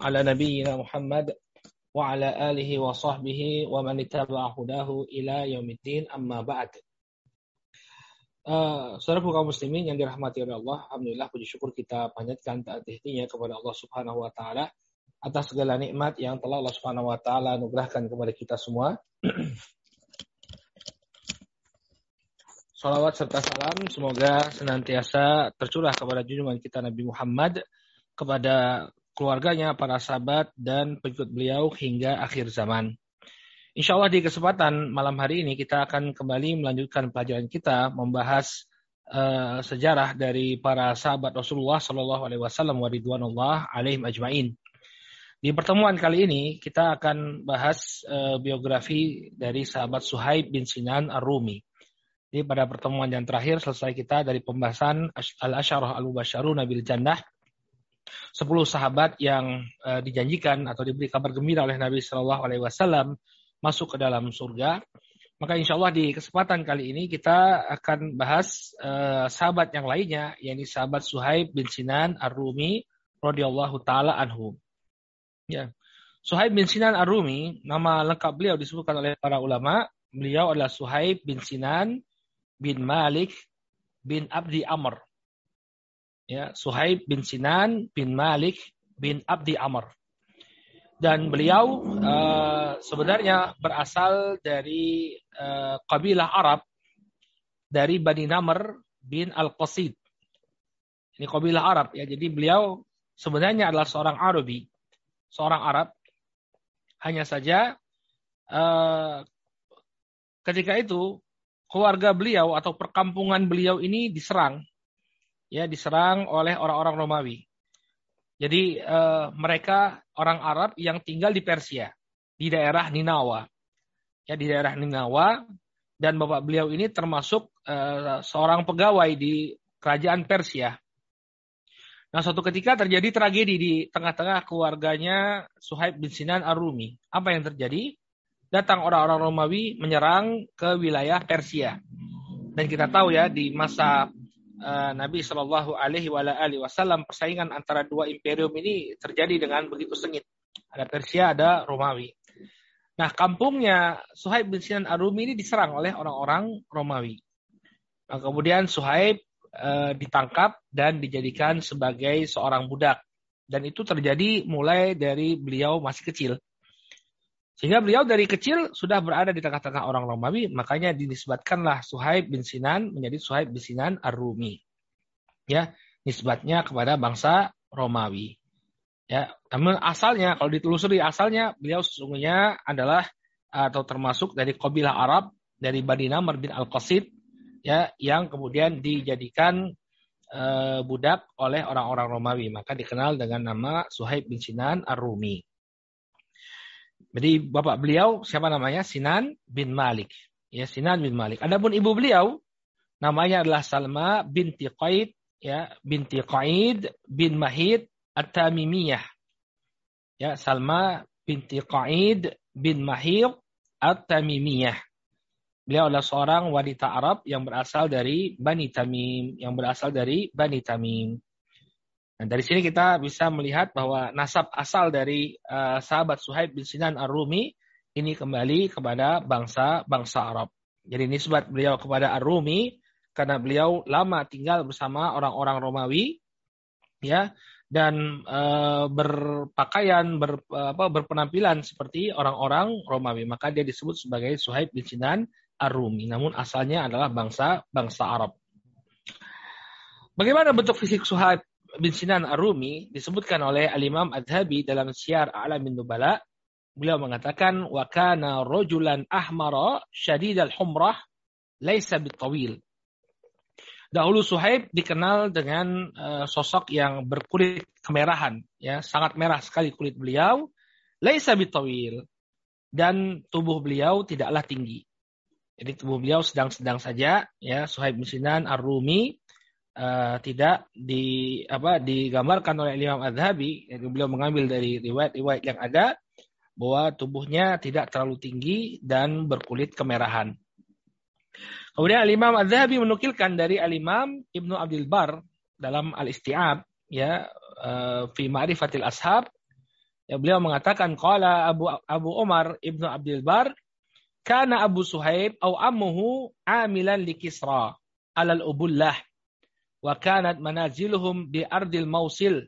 على نبينا محمد وعلى آله وصحبه ومن اتبع هداه إلى يوم الدين أما بعد Uh, saudara kaum muslimin yang dirahmati oleh Allah, alhamdulillah puji syukur kita panjatkan taat kepada Allah Subhanahu wa taala atas segala nikmat yang telah Allah Subhanahu wa taala anugerahkan kepada kita semua. Salawat serta salam semoga senantiasa tercurah kepada junjungan kita Nabi Muhammad, kepada keluarganya, para sahabat, dan pengikut beliau hingga akhir zaman. Insya Allah di kesempatan malam hari ini kita akan kembali melanjutkan pelajaran kita membahas uh, sejarah dari para sahabat Rasulullah Shallallahu Alaihi Wasallam wa ridwanullah alaihim ajmain. Di pertemuan kali ini kita akan bahas uh, biografi dari sahabat Suhaib bin Sinan Ar-Rumi. Jadi pada pertemuan yang terakhir selesai kita dari pembahasan Al-Asyarah Al-Mubasyaru Nabil Jannah 10 sahabat yang uh, dijanjikan atau diberi kabar gembira oleh Nabi Shallallahu Alaihi Wasallam masuk ke dalam surga. Maka insya Allah di kesempatan kali ini kita akan bahas uh, sahabat yang lainnya, yakni sahabat Suhaib bin Sinan Ar-Rumi radhiyallahu taala anhu. Ya. Suhaib bin Sinan Ar-Rumi, nama lengkap beliau disebutkan oleh para ulama, beliau adalah Suhaib bin Sinan bin Malik bin Abdi Amr. Ya, Suhaib bin Sinan bin Malik bin Abdi Amr dan beliau uh, sebenarnya berasal dari uh, kabilah Arab dari Bani Namr bin Al-Qasid. Ini kabilah Arab ya. Jadi beliau sebenarnya adalah seorang Arabi, seorang Arab. Hanya saja uh, ketika itu keluarga beliau atau perkampungan beliau ini diserang ya diserang oleh orang-orang Romawi. Jadi uh, mereka orang Arab yang tinggal di Persia, di daerah Ninawa. Ya, di daerah Ninawa dan bapak beliau ini termasuk uh, seorang pegawai di kerajaan Persia. Nah, suatu ketika terjadi tragedi di tengah-tengah keluarganya Suhaib bin Sinan Ar-Rumi. Apa yang terjadi? Datang orang-orang Romawi menyerang ke wilayah Persia. Dan kita tahu ya di masa uh, Nabi Shallallahu Alaihi Wasallam persaingan antara dua imperium ini terjadi dengan begitu sengit. Ada Persia, ada Romawi. Nah, kampungnya Suhaib bin Sinan Arumi ini diserang oleh orang-orang Romawi. Nah, kemudian Suhaib uh, ditangkap dan dijadikan sebagai seorang budak. Dan itu terjadi mulai dari beliau masih kecil. Sehingga beliau dari kecil sudah berada di tengah-tengah orang Romawi, makanya dinisbatkanlah Suhaib bin Sinan menjadi Suhaib bin Sinan Ar-Rumi. Ya, nisbatnya kepada bangsa Romawi. Ya, namun asalnya kalau ditelusuri asalnya beliau sesungguhnya adalah atau termasuk dari kabilah Arab dari Bani Namr bin Al-Qasid ya yang kemudian dijadikan uh, budak oleh orang-orang Romawi maka dikenal dengan nama Suhaib bin Sinan Ar-Rumi. Jadi bapak beliau siapa namanya? Sinan bin Malik. Ya, Sinan bin Malik. Adapun ibu beliau namanya adalah Salma binti Qaid ya, binti Qaid bin Mahid At-Tamimiyah. Ya, Salma binti Qaid bin Mahid At-Tamimiyah. Beliau adalah seorang wanita Arab yang berasal dari Bani Tamim, yang berasal dari Bani Tamim. Nah, dari sini kita bisa melihat bahwa nasab asal dari uh, sahabat Suhaib bin Sinan Ar-Rumi ini kembali kepada bangsa bangsa Arab. Jadi nisbat beliau kepada Ar-Rumi karena beliau lama tinggal bersama orang-orang Romawi ya dan uh, berpakaian ber, apa, berpenampilan seperti orang-orang Romawi maka dia disebut sebagai Suhaib bin Sinan Ar-Rumi namun asalnya adalah bangsa bangsa Arab. Bagaimana bentuk fisik Suhaib bin Sinan Ar-Rumi disebutkan oleh Al-Imam Adhabi dalam Syiar A'lamin Nubala. Beliau mengatakan wa kana rajulan ahmara al humrah laisa bitawil. Dahulu Suhaib dikenal dengan uh, sosok yang berkulit kemerahan, ya, sangat merah sekali kulit beliau, laisa bitawil dan tubuh beliau tidaklah tinggi. Jadi tubuh beliau sedang-sedang saja, ya, Suhaib bin Sinan Ar-Rumi uh, tidak di apa digambarkan oleh Imam Adhabi, yaitu beliau mengambil dari riwayat-riwayat yang ada bahwa tubuhnya tidak terlalu tinggi dan berkulit kemerahan. Kemudian Al-Imam menukilkan dari Al-Imam Ibnu Abdul Bar dalam Al-Isti'ab ya uh, fi Ma'rifatil Ashab Ya, beliau mengatakan qala Abu Abu Umar Ibnu Abdul Bar kana Abu Suhaib au ammuhu amilan li Kisra alal ubullah wa kanat manaziluhum di ardil Mausil.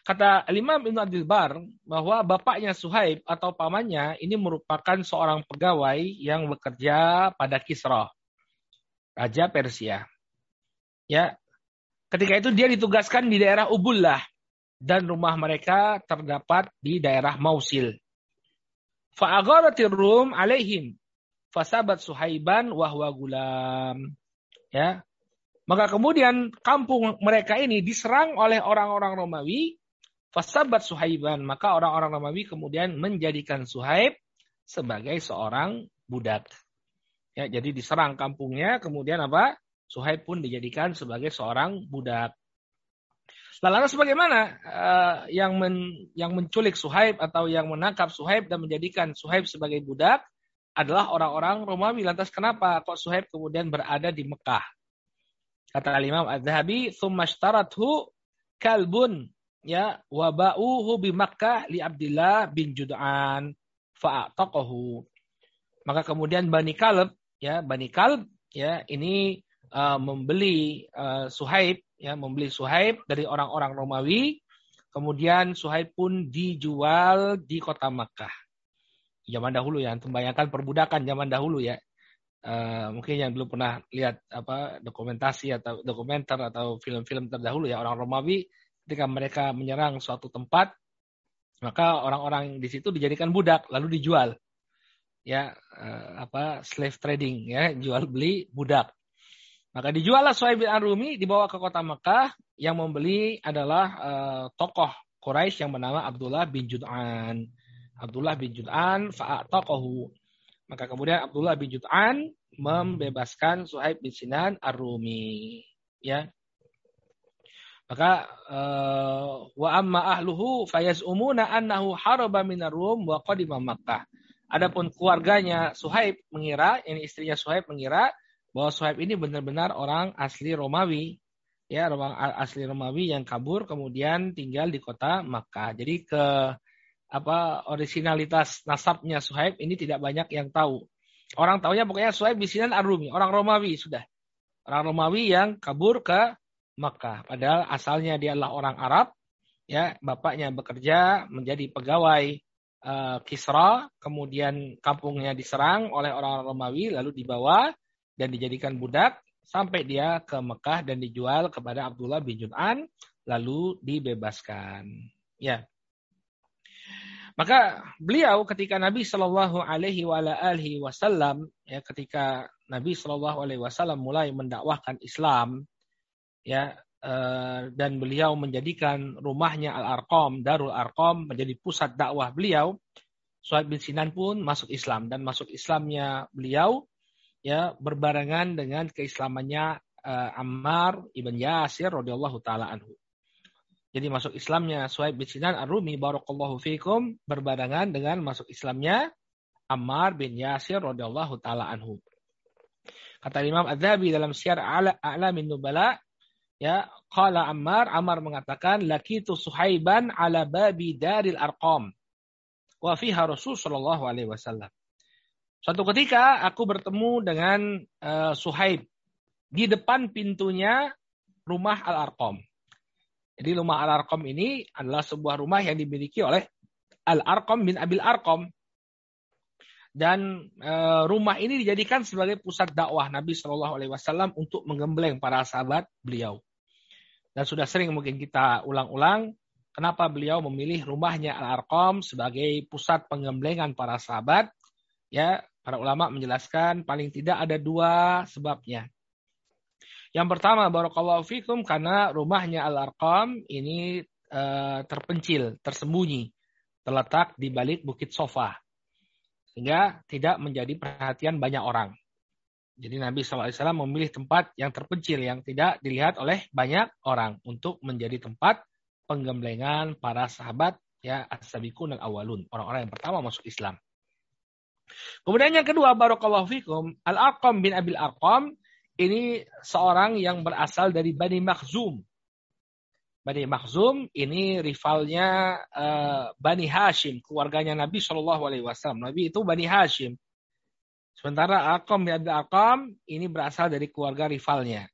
Kata Imam Ibn Abdul Bar bahwa bapaknya Suhaib atau pamannya ini merupakan seorang pegawai yang bekerja pada Kisra, raja Persia. Ya, ketika itu dia ditugaskan di daerah Ubullah dan rumah mereka terdapat di daerah Mausil. Fa'agaratir rum alaihim fasabat Suhaiban wahwa gulam. Ya, maka kemudian kampung mereka ini diserang oleh orang-orang Romawi. Fasabat Suhaiban. Maka orang-orang Romawi kemudian menjadikan Suhaib sebagai seorang budak. Ya, jadi diserang kampungnya, kemudian apa? Suhaib pun dijadikan sebagai seorang budak. Lalu sebagaimana uh, yang men, yang menculik Suhaib atau yang menangkap Suhaib dan menjadikan Suhaib sebagai budak adalah orang-orang Romawi. Lantas kenapa kok Suhaib kemudian berada di Mekah? Kata Imam Az-Zahabi, "Tsumma kalbun ya wa ba'uhu bi Makkah li Abdullah bin Jud'an fa'ataqahu." Maka kemudian Bani Kalb ya, Bani Kalb ya ini uh, membeli uh, Suhaib ya, membeli Suhaib dari orang-orang Romawi. Kemudian Suhaib pun dijual di kota Makkah. Zaman dahulu ya, bayangkan perbudakan zaman dahulu ya. Uh, mungkin yang belum pernah lihat apa dokumentasi atau dokumenter atau film-film terdahulu ya orang Romawi ketika mereka menyerang suatu tempat maka orang-orang di situ dijadikan budak lalu dijual. Ya uh, apa slave trading ya jual beli budak. Maka dijuallah Suhaib bin Arumi dibawa ke kota Mekah. Yang membeli adalah uh, tokoh Quraisy yang bernama Abdullah bin Jud'an. Abdullah bin Jud'an fa'ataqahu maka kemudian Abdullah bin Jut'an membebaskan Suhaib bin Sinan Ar-Rumi. Ya. Maka uh, wa amma ahluhu fayaz'umuna annahu haraba minar Rum wa qadima Makkah. Adapun keluarganya Suhaib mengira, ini istrinya Suhaib mengira bahwa Suhaib ini benar-benar orang asli Romawi. Ya, orang asli Romawi yang kabur kemudian tinggal di kota Makkah. Jadi ke apa originalitas nasabnya Suhaib ini tidak banyak yang tahu. Orang tahunya pokoknya Suhaib bisinan Arumi, orang Romawi sudah. Orang Romawi yang kabur ke Makkah. Padahal asalnya dia adalah orang Arab. Ya, bapaknya bekerja menjadi pegawai uh, Kisra, kemudian kampungnya diserang oleh orang Romawi, lalu dibawa dan dijadikan budak sampai dia ke Mekah dan dijual kepada Abdullah bin Jun'an, lalu dibebaskan. Ya. Maka beliau ketika Nabi Shallallahu Alaihi Wasallam ya ketika Nabi Shallallahu Alaihi Wasallam mulai mendakwahkan Islam ya eh, dan beliau menjadikan rumahnya Al Arqam Darul Arqam menjadi pusat dakwah beliau Suhaib bin Sinan pun masuk Islam dan masuk Islamnya beliau ya berbarengan dengan keislamannya uh, Ammar ibn Yasir radhiyallahu taala anhu. Jadi masuk Islamnya Suhaib bin Sinan Ar-Rumi barakallahu fikum berbarengan dengan masuk Islamnya Ammar bin Yasir radhiyallahu taala anhu. Kata Imam Az-Zahabi dalam Syiar A'lamin Nubala ya qala Ammar Ammar mengatakan lakitu Suhaiban ala babi daril arqam wa fiha Rasul sallallahu alaihi wasallam. Suatu ketika aku bertemu dengan uh, Suhaib di depan pintunya rumah Al-Arqam. Jadi rumah Al-Arqam ini adalah sebuah rumah yang dimiliki oleh Al-Arqam bin Abil Arqam. Dan e, rumah ini dijadikan sebagai pusat dakwah Nabi Shallallahu Alaihi Wasallam untuk menggembleng para sahabat beliau. Dan sudah sering mungkin kita ulang-ulang kenapa beliau memilih rumahnya Al-Arqam sebagai pusat penggemblengan para sahabat. Ya, para ulama menjelaskan paling tidak ada dua sebabnya. Yang pertama barakallahu fikum karena rumahnya Al-Arqam ini uh, terpencil, tersembunyi, terletak di balik bukit sofa. Sehingga tidak menjadi perhatian banyak orang. Jadi Nabi SAW memilih tempat yang terpencil, yang tidak dilihat oleh banyak orang untuk menjadi tempat penggemblengan para sahabat ya as-sabiqun al-awwalun, orang-orang yang pertama masuk Islam. Kemudian yang kedua barakallahu fikum, Al-Arqam bin Abil Arqam ini seorang yang berasal dari Bani Makhzum. Bani Makhzum ini rivalnya uh, Bani Hashim, keluarganya Nabi Shallallahu Alaihi Wasallam. Nabi itu Bani Hashim. Sementara Akom bin Akom ini berasal dari keluarga rivalnya,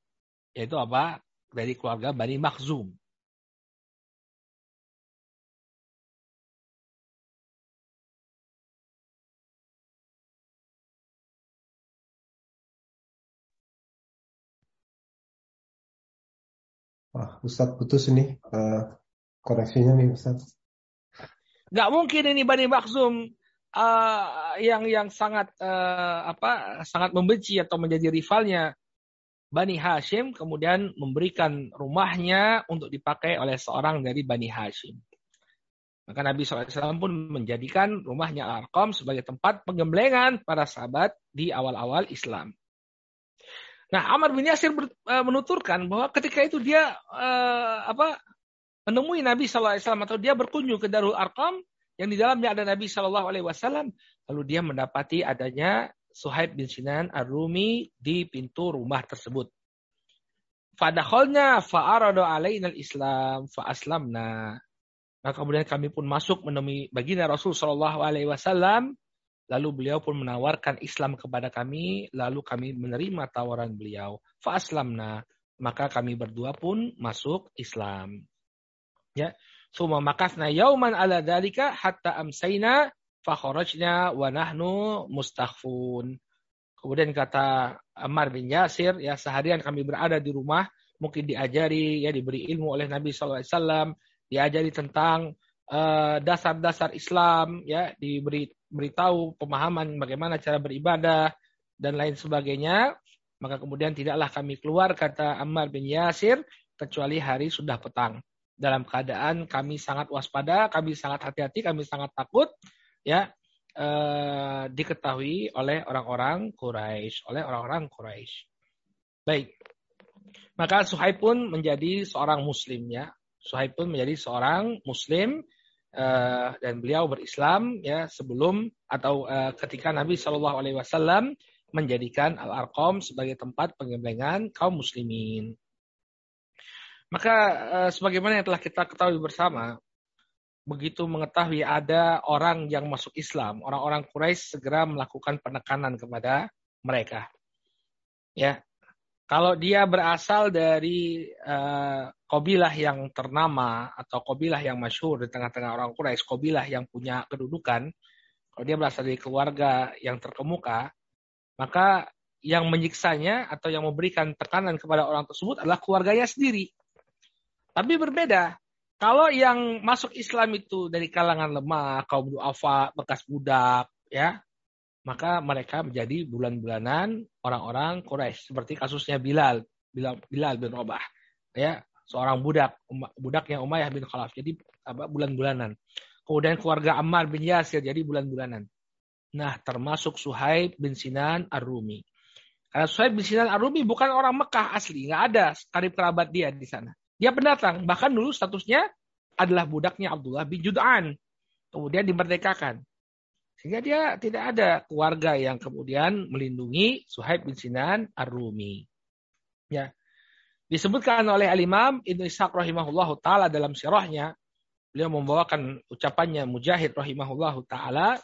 yaitu apa? Dari keluarga Bani Makhzum. Wah, Ustadz putus ini uh, koneksinya nih Ustadz. Gak mungkin ini Bani Makhzum uh, yang yang sangat uh, apa sangat membenci atau menjadi rivalnya Bani Hashim kemudian memberikan rumahnya untuk dipakai oleh seorang dari Bani Hashim. Maka Nabi SAW pun menjadikan rumahnya Arqam sebagai tempat penggemblengan para sahabat di awal-awal Islam. Nah, Amr bin Yasir ber, uh, menuturkan bahwa ketika itu dia uh, apa menemui Nabi SAW atau dia berkunjung ke Darul Arqam yang di dalamnya ada Nabi Shallallahu Alaihi Wasallam, lalu dia mendapati adanya Suhaib bin Sinan Ar-Rumi di pintu rumah tersebut. Fadakholnya fa'arado alainal Islam fa'aslamna. Nah kemudian kami pun masuk menemui baginda Rasul Shallallahu Alaihi Wasallam Lalu beliau pun menawarkan Islam kepada kami, lalu kami menerima tawaran beliau. Fa'aslamna. Maka kami berdua pun masuk Islam. Ya. Suma makasna yauman ala dalika hatta amsayna fakharajna wa nahnu mustakhfun. Kemudian kata Ammar bin Yasir, ya seharian kami berada di rumah, mungkin diajari, ya diberi ilmu oleh Nabi SAW, diajari tentang dasar-dasar uh, Islam, ya diberi beritahu pemahaman bagaimana cara beribadah dan lain sebagainya, maka kemudian tidaklah kami keluar kata Ammar bin Yasir kecuali hari sudah petang. Dalam keadaan kami sangat waspada, kami sangat hati-hati, kami sangat takut, ya eh, diketahui oleh orang-orang Quraisy, oleh orang-orang Quraisy. Baik, maka Suhaib pun menjadi seorang Muslim ya. Suhaib pun menjadi seorang Muslim uh, dan beliau berislam ya sebelum atau uh, ketika Nabi Shallallahu Alaihi Wasallam menjadikan Al Arqam sebagai tempat pengembangan kaum muslimin. Maka uh, sebagaimana yang telah kita ketahui bersama, begitu mengetahui ada orang yang masuk Islam, orang-orang Quraisy segera melakukan penekanan kepada mereka. Ya, kalau dia berasal dari uh, kobilah yang ternama atau kobilah yang masyhur di tengah-tengah orang Quraisy, kobilah yang punya kedudukan, kalau dia berasal dari keluarga yang terkemuka, maka yang menyiksanya atau yang memberikan tekanan kepada orang tersebut adalah keluarganya sendiri. Tapi berbeda. Kalau yang masuk Islam itu dari kalangan lemah, kaum duafa, bekas budak, ya, maka mereka menjadi bulan-bulanan orang-orang Quraisy. Seperti kasusnya Bilal Bilal, Bilal bin Rabah ya seorang budak budaknya Umayyah bin Khalaf. Jadi apa bulan-bulanan. Kemudian keluarga Ammar bin Yasir jadi bulan-bulanan. Nah termasuk Suhaib bin Sinan Ar-Rumi. Karena Suhaib bin Sinan Ar-Rumi bukan orang Mekah asli nggak ada karib kerabat dia di sana. Dia pendatang bahkan dulu statusnya adalah budaknya Abdullah bin Jud'an. Kemudian dimerdekakan sehingga dia tidak ada keluarga yang kemudian melindungi Suhaib bin Sinan Ar-Rumi. Ya. Disebutkan oleh Al-Imam Ibnu Ishaq rahimahullahu taala dalam sirahnya, beliau membawakan ucapannya Mujahid rahimahullahu taala,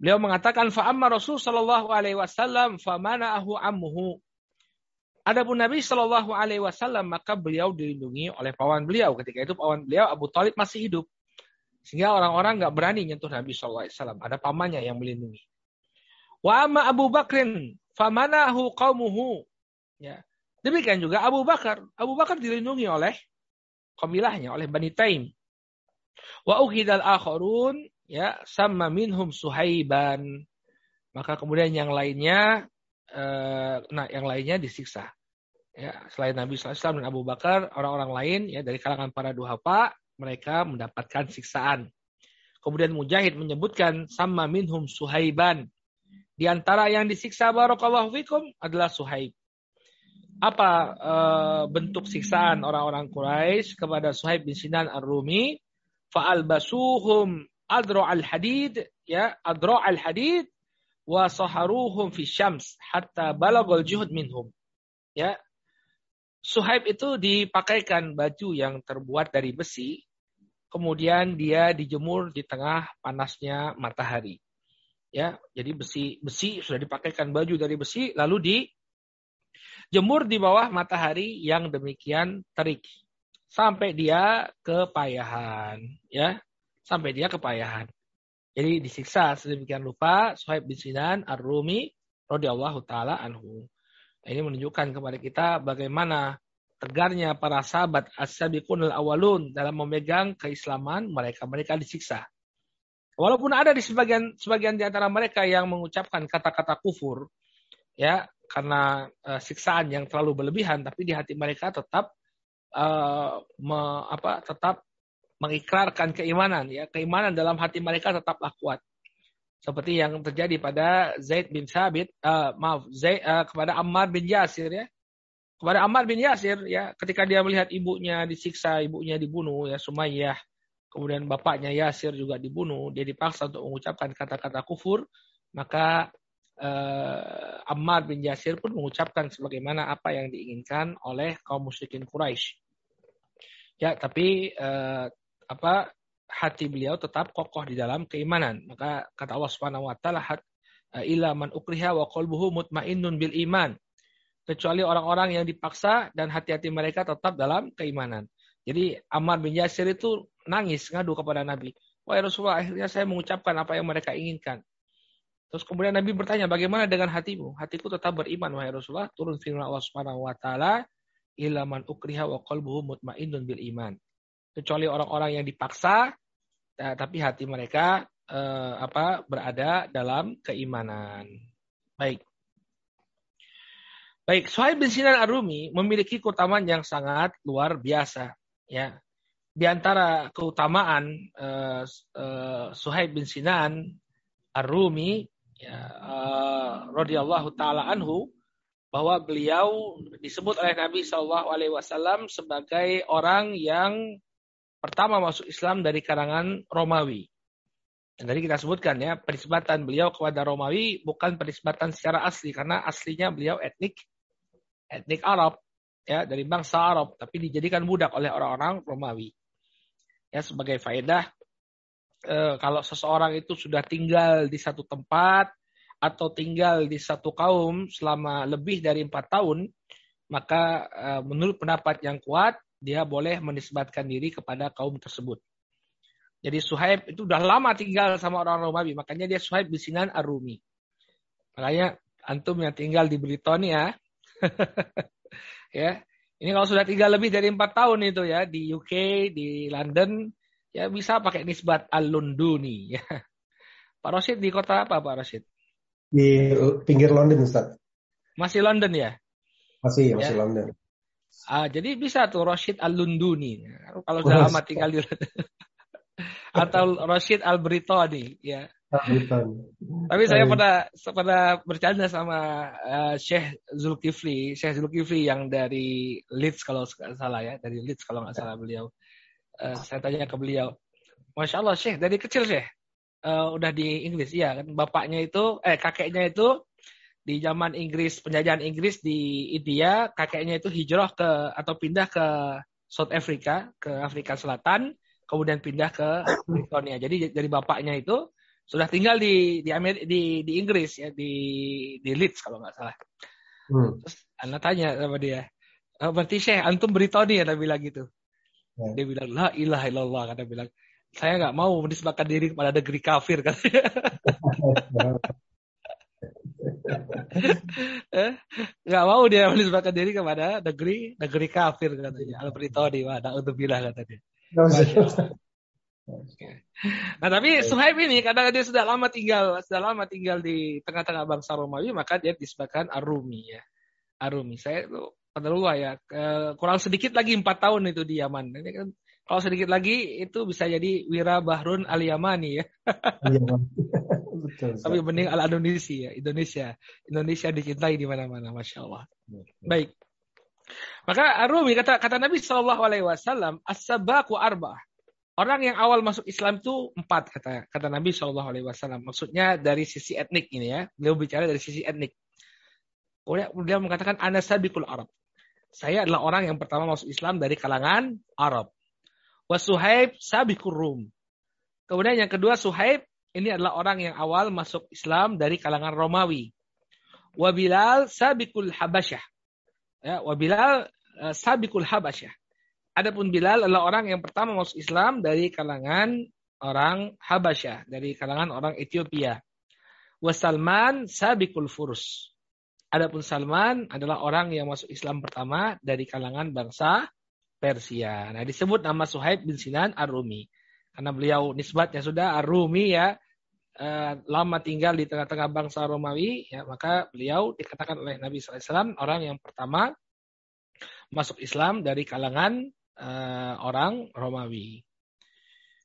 beliau mengatakan fa amma Rasul sallallahu alaihi wasallam fa mana'ahu ammuhu. Adapun Nabi Shallallahu Alaihi Wasallam maka beliau dilindungi oleh pawan beliau. Ketika itu pawan beliau Abu Talib masih hidup. Sehingga orang-orang nggak berani nyentuh Nabi SAW. Ada pamannya yang melindungi. Wa amma Abu Bakrin famanahu qaumuhu. Ya. Demikian juga Abu Bakar. Abu Bakar dilindungi oleh kabilahnya, oleh Bani Taim. Wa ukhidal akharun ya sama minhum suhaiban. Maka kemudian yang lainnya eh, nah yang lainnya disiksa. Ya, selain Nabi SAW dan Abu Bakar, orang-orang lain ya dari kalangan para duhafa mereka mendapatkan siksaan. Kemudian Mujahid menyebutkan sama minhum suhaiban. Di antara yang disiksa barakallahu fikum adalah Suhaib. Apa e, bentuk siksaan orang-orang Quraisy kepada Suhaib bin Sinan Ar-Rumi? Fa'albasuhum adro al-hadid ya adro al-hadid wa saharuhum fi syams hatta balagul juhud minhum. Ya. Suhaib itu dipakaikan baju yang terbuat dari besi, kemudian dia dijemur di tengah panasnya matahari. Ya, jadi besi besi sudah dipakaikan baju dari besi, lalu dijemur di bawah matahari yang demikian terik sampai dia kepayahan, ya, sampai dia kepayahan. Jadi disiksa sedemikian rupa Suhaib bin Sinan Ar-Rumi radhiyallahu taala anhu. Ini menunjukkan kepada kita bagaimana tegarnya para sahabat as-sabiqunul awalun dalam memegang keislaman mereka. Mereka disiksa. Walaupun ada di sebagian sebagian di antara mereka yang mengucapkan kata-kata kufur, ya karena uh, siksaan yang terlalu berlebihan, tapi di hati mereka tetap uh, me, apa tetap mengikrarkan keimanan, ya keimanan dalam hati mereka tetaplah kuat seperti yang terjadi pada Zaid bin Sabit, uh, maaf, Zaid uh, kepada Ammar bin Yasir ya. Kepada Ammar bin Yasir ya, ketika dia melihat ibunya disiksa, ibunya dibunuh ya Sumayyah, kemudian bapaknya Yasir juga dibunuh, dia dipaksa untuk mengucapkan kata-kata kufur, maka uh, Ammar bin Yasir pun mengucapkan sebagaimana apa yang diinginkan oleh kaum musyrikin Quraisy. Ya, tapi uh, apa hati beliau tetap kokoh di dalam keimanan. Maka kata Allah Subhanahu wa taala eh, ila man ukriha wa qalbuhu mutmainnun bil iman. Kecuali orang-orang yang dipaksa dan hati-hati mereka tetap dalam keimanan. Jadi Ammar bin Yasir itu nangis ngadu kepada Nabi. Wah Rasulullah akhirnya saya mengucapkan apa yang mereka inginkan. Terus kemudian Nabi bertanya, bagaimana dengan hatimu? Hatiku tetap beriman, wahai Rasulullah. Turun firman Allah Subhanahu wa taala, ila man ukriha wa qalbuhu mutmainnun bil iman. Kecuali orang-orang yang dipaksa tapi hati mereka eh, apa berada dalam keimanan. Baik. Baik, Suhaib bin Sinan Ar-Rumi memiliki keutamaan yang sangat luar biasa, ya. Di antara keutamaan eh, eh, Suhaib bin Sinan Ar-Rumi ya eh, radhiyallahu taala anhu bahwa beliau disebut oleh Nabi Shallallahu alaihi wasallam sebagai orang yang pertama masuk Islam dari karangan Romawi. Dan tadi kita sebutkan ya, penisbatan beliau kepada Romawi bukan penisbatan secara asli karena aslinya beliau etnik etnik Arab ya dari bangsa Arab tapi dijadikan budak oleh orang-orang Romawi. Ya sebagai faedah eh, kalau seseorang itu sudah tinggal di satu tempat atau tinggal di satu kaum selama lebih dari empat tahun, maka eh, menurut pendapat yang kuat dia boleh menisbatkan diri kepada kaum tersebut. Jadi Suhaib itu udah lama tinggal sama orang Romawi, makanya dia Suhaib bisinan Arumi. Makanya antum yang tinggal di Britania, ya, ini kalau sudah tinggal lebih dari empat tahun itu ya di UK, di London, ya bisa pakai nisbat Al-Lunduni. Ya. Pak Rosid di kota apa Pak Rosid? Di pinggir London Ustaz. Masih London ya? Masih, masih ya. London. Ah, jadi bisa tuh Rashid Al-Lunduni. Kalau sudah lama tinggal di atau Rashid Al-Britoni ya. Tapi saya pernah pernah bercanda sama uh, Syekh Zulkifli, Syekh Zulkifli yang dari Leeds kalau salah ya, dari Leeds kalau nggak salah beliau. Uh, saya tanya ke beliau, Masya Allah Syekh dari kecil Syekh uh, udah di Inggris, iya kan bapaknya itu, eh kakeknya itu di zaman Inggris penjajahan Inggris di India kakeknya itu hijrah ke atau pindah ke South Africa ke Afrika Selatan kemudian pindah ke Britania jadi dari bapaknya itu sudah tinggal di di Amer di di Inggris ya di di Leeds kalau nggak salah hmm. terus anak tanya sama dia oh, berarti Syekh antum Britania dia bilang gitu hmm. dia bilang la ilaha illallah kata bilang saya nggak mau menisbahkan diri kepada negeri kafir katanya eh, nggak mau dia menisbahkan diri kepada negeri negeri kafir katanya. Al Britoni, wah, untuk bilang katanya. Nah tapi Suhaib ini karena dia sudah lama tinggal sudah lama tinggal di tengah-tengah bangsa Romawi maka dia disebutkan Arumi ya. Arumi. Saya itu Qadarullah ya. Kurang sedikit lagi empat tahun itu di Yaman. Ini kan kalau sedikit lagi itu bisa jadi Wira Bahrun Al Yamani ya. Betul, Tapi mending al Indonesia, Indonesia, Indonesia dicintai di mana-mana, masya Allah. Baik. Maka Arumi kata kata Nabi Shallallahu Alaihi Wasallam, as-sabaku arbah. Orang yang awal masuk Islam itu empat kata kata Nabi Shallallahu Alaihi Wasallam. Maksudnya dari sisi etnik ini ya. Beliau bicara dari sisi etnik. Kemudian beliau mengatakan anasabikul Arab. Saya adalah orang yang pertama masuk Islam dari kalangan Arab. Wa Suhaib sabiqur Rum. Kemudian yang kedua Suhaib ini adalah orang yang awal masuk Islam dari kalangan Romawi. Wa Bilal sabiqul Habasyah. Ya, wa Bilal uh, sabiqul Habasyah. Adapun Bilal adalah orang yang pertama masuk Islam dari kalangan orang Habasyah, dari kalangan orang Ethiopia. Wa Salman sabiqul Furs. Adapun Salman adalah orang yang masuk Islam pertama dari kalangan bangsa Persia. Nah, disebut nama Suhaib bin Sinan Ar-Rumi. Karena beliau nisbatnya sudah Ar-Rumi ya, eh, lama tinggal di tengah-tengah bangsa Romawi, ya maka beliau dikatakan oleh Nabi SAW orang yang pertama masuk Islam dari kalangan eh, orang Romawi.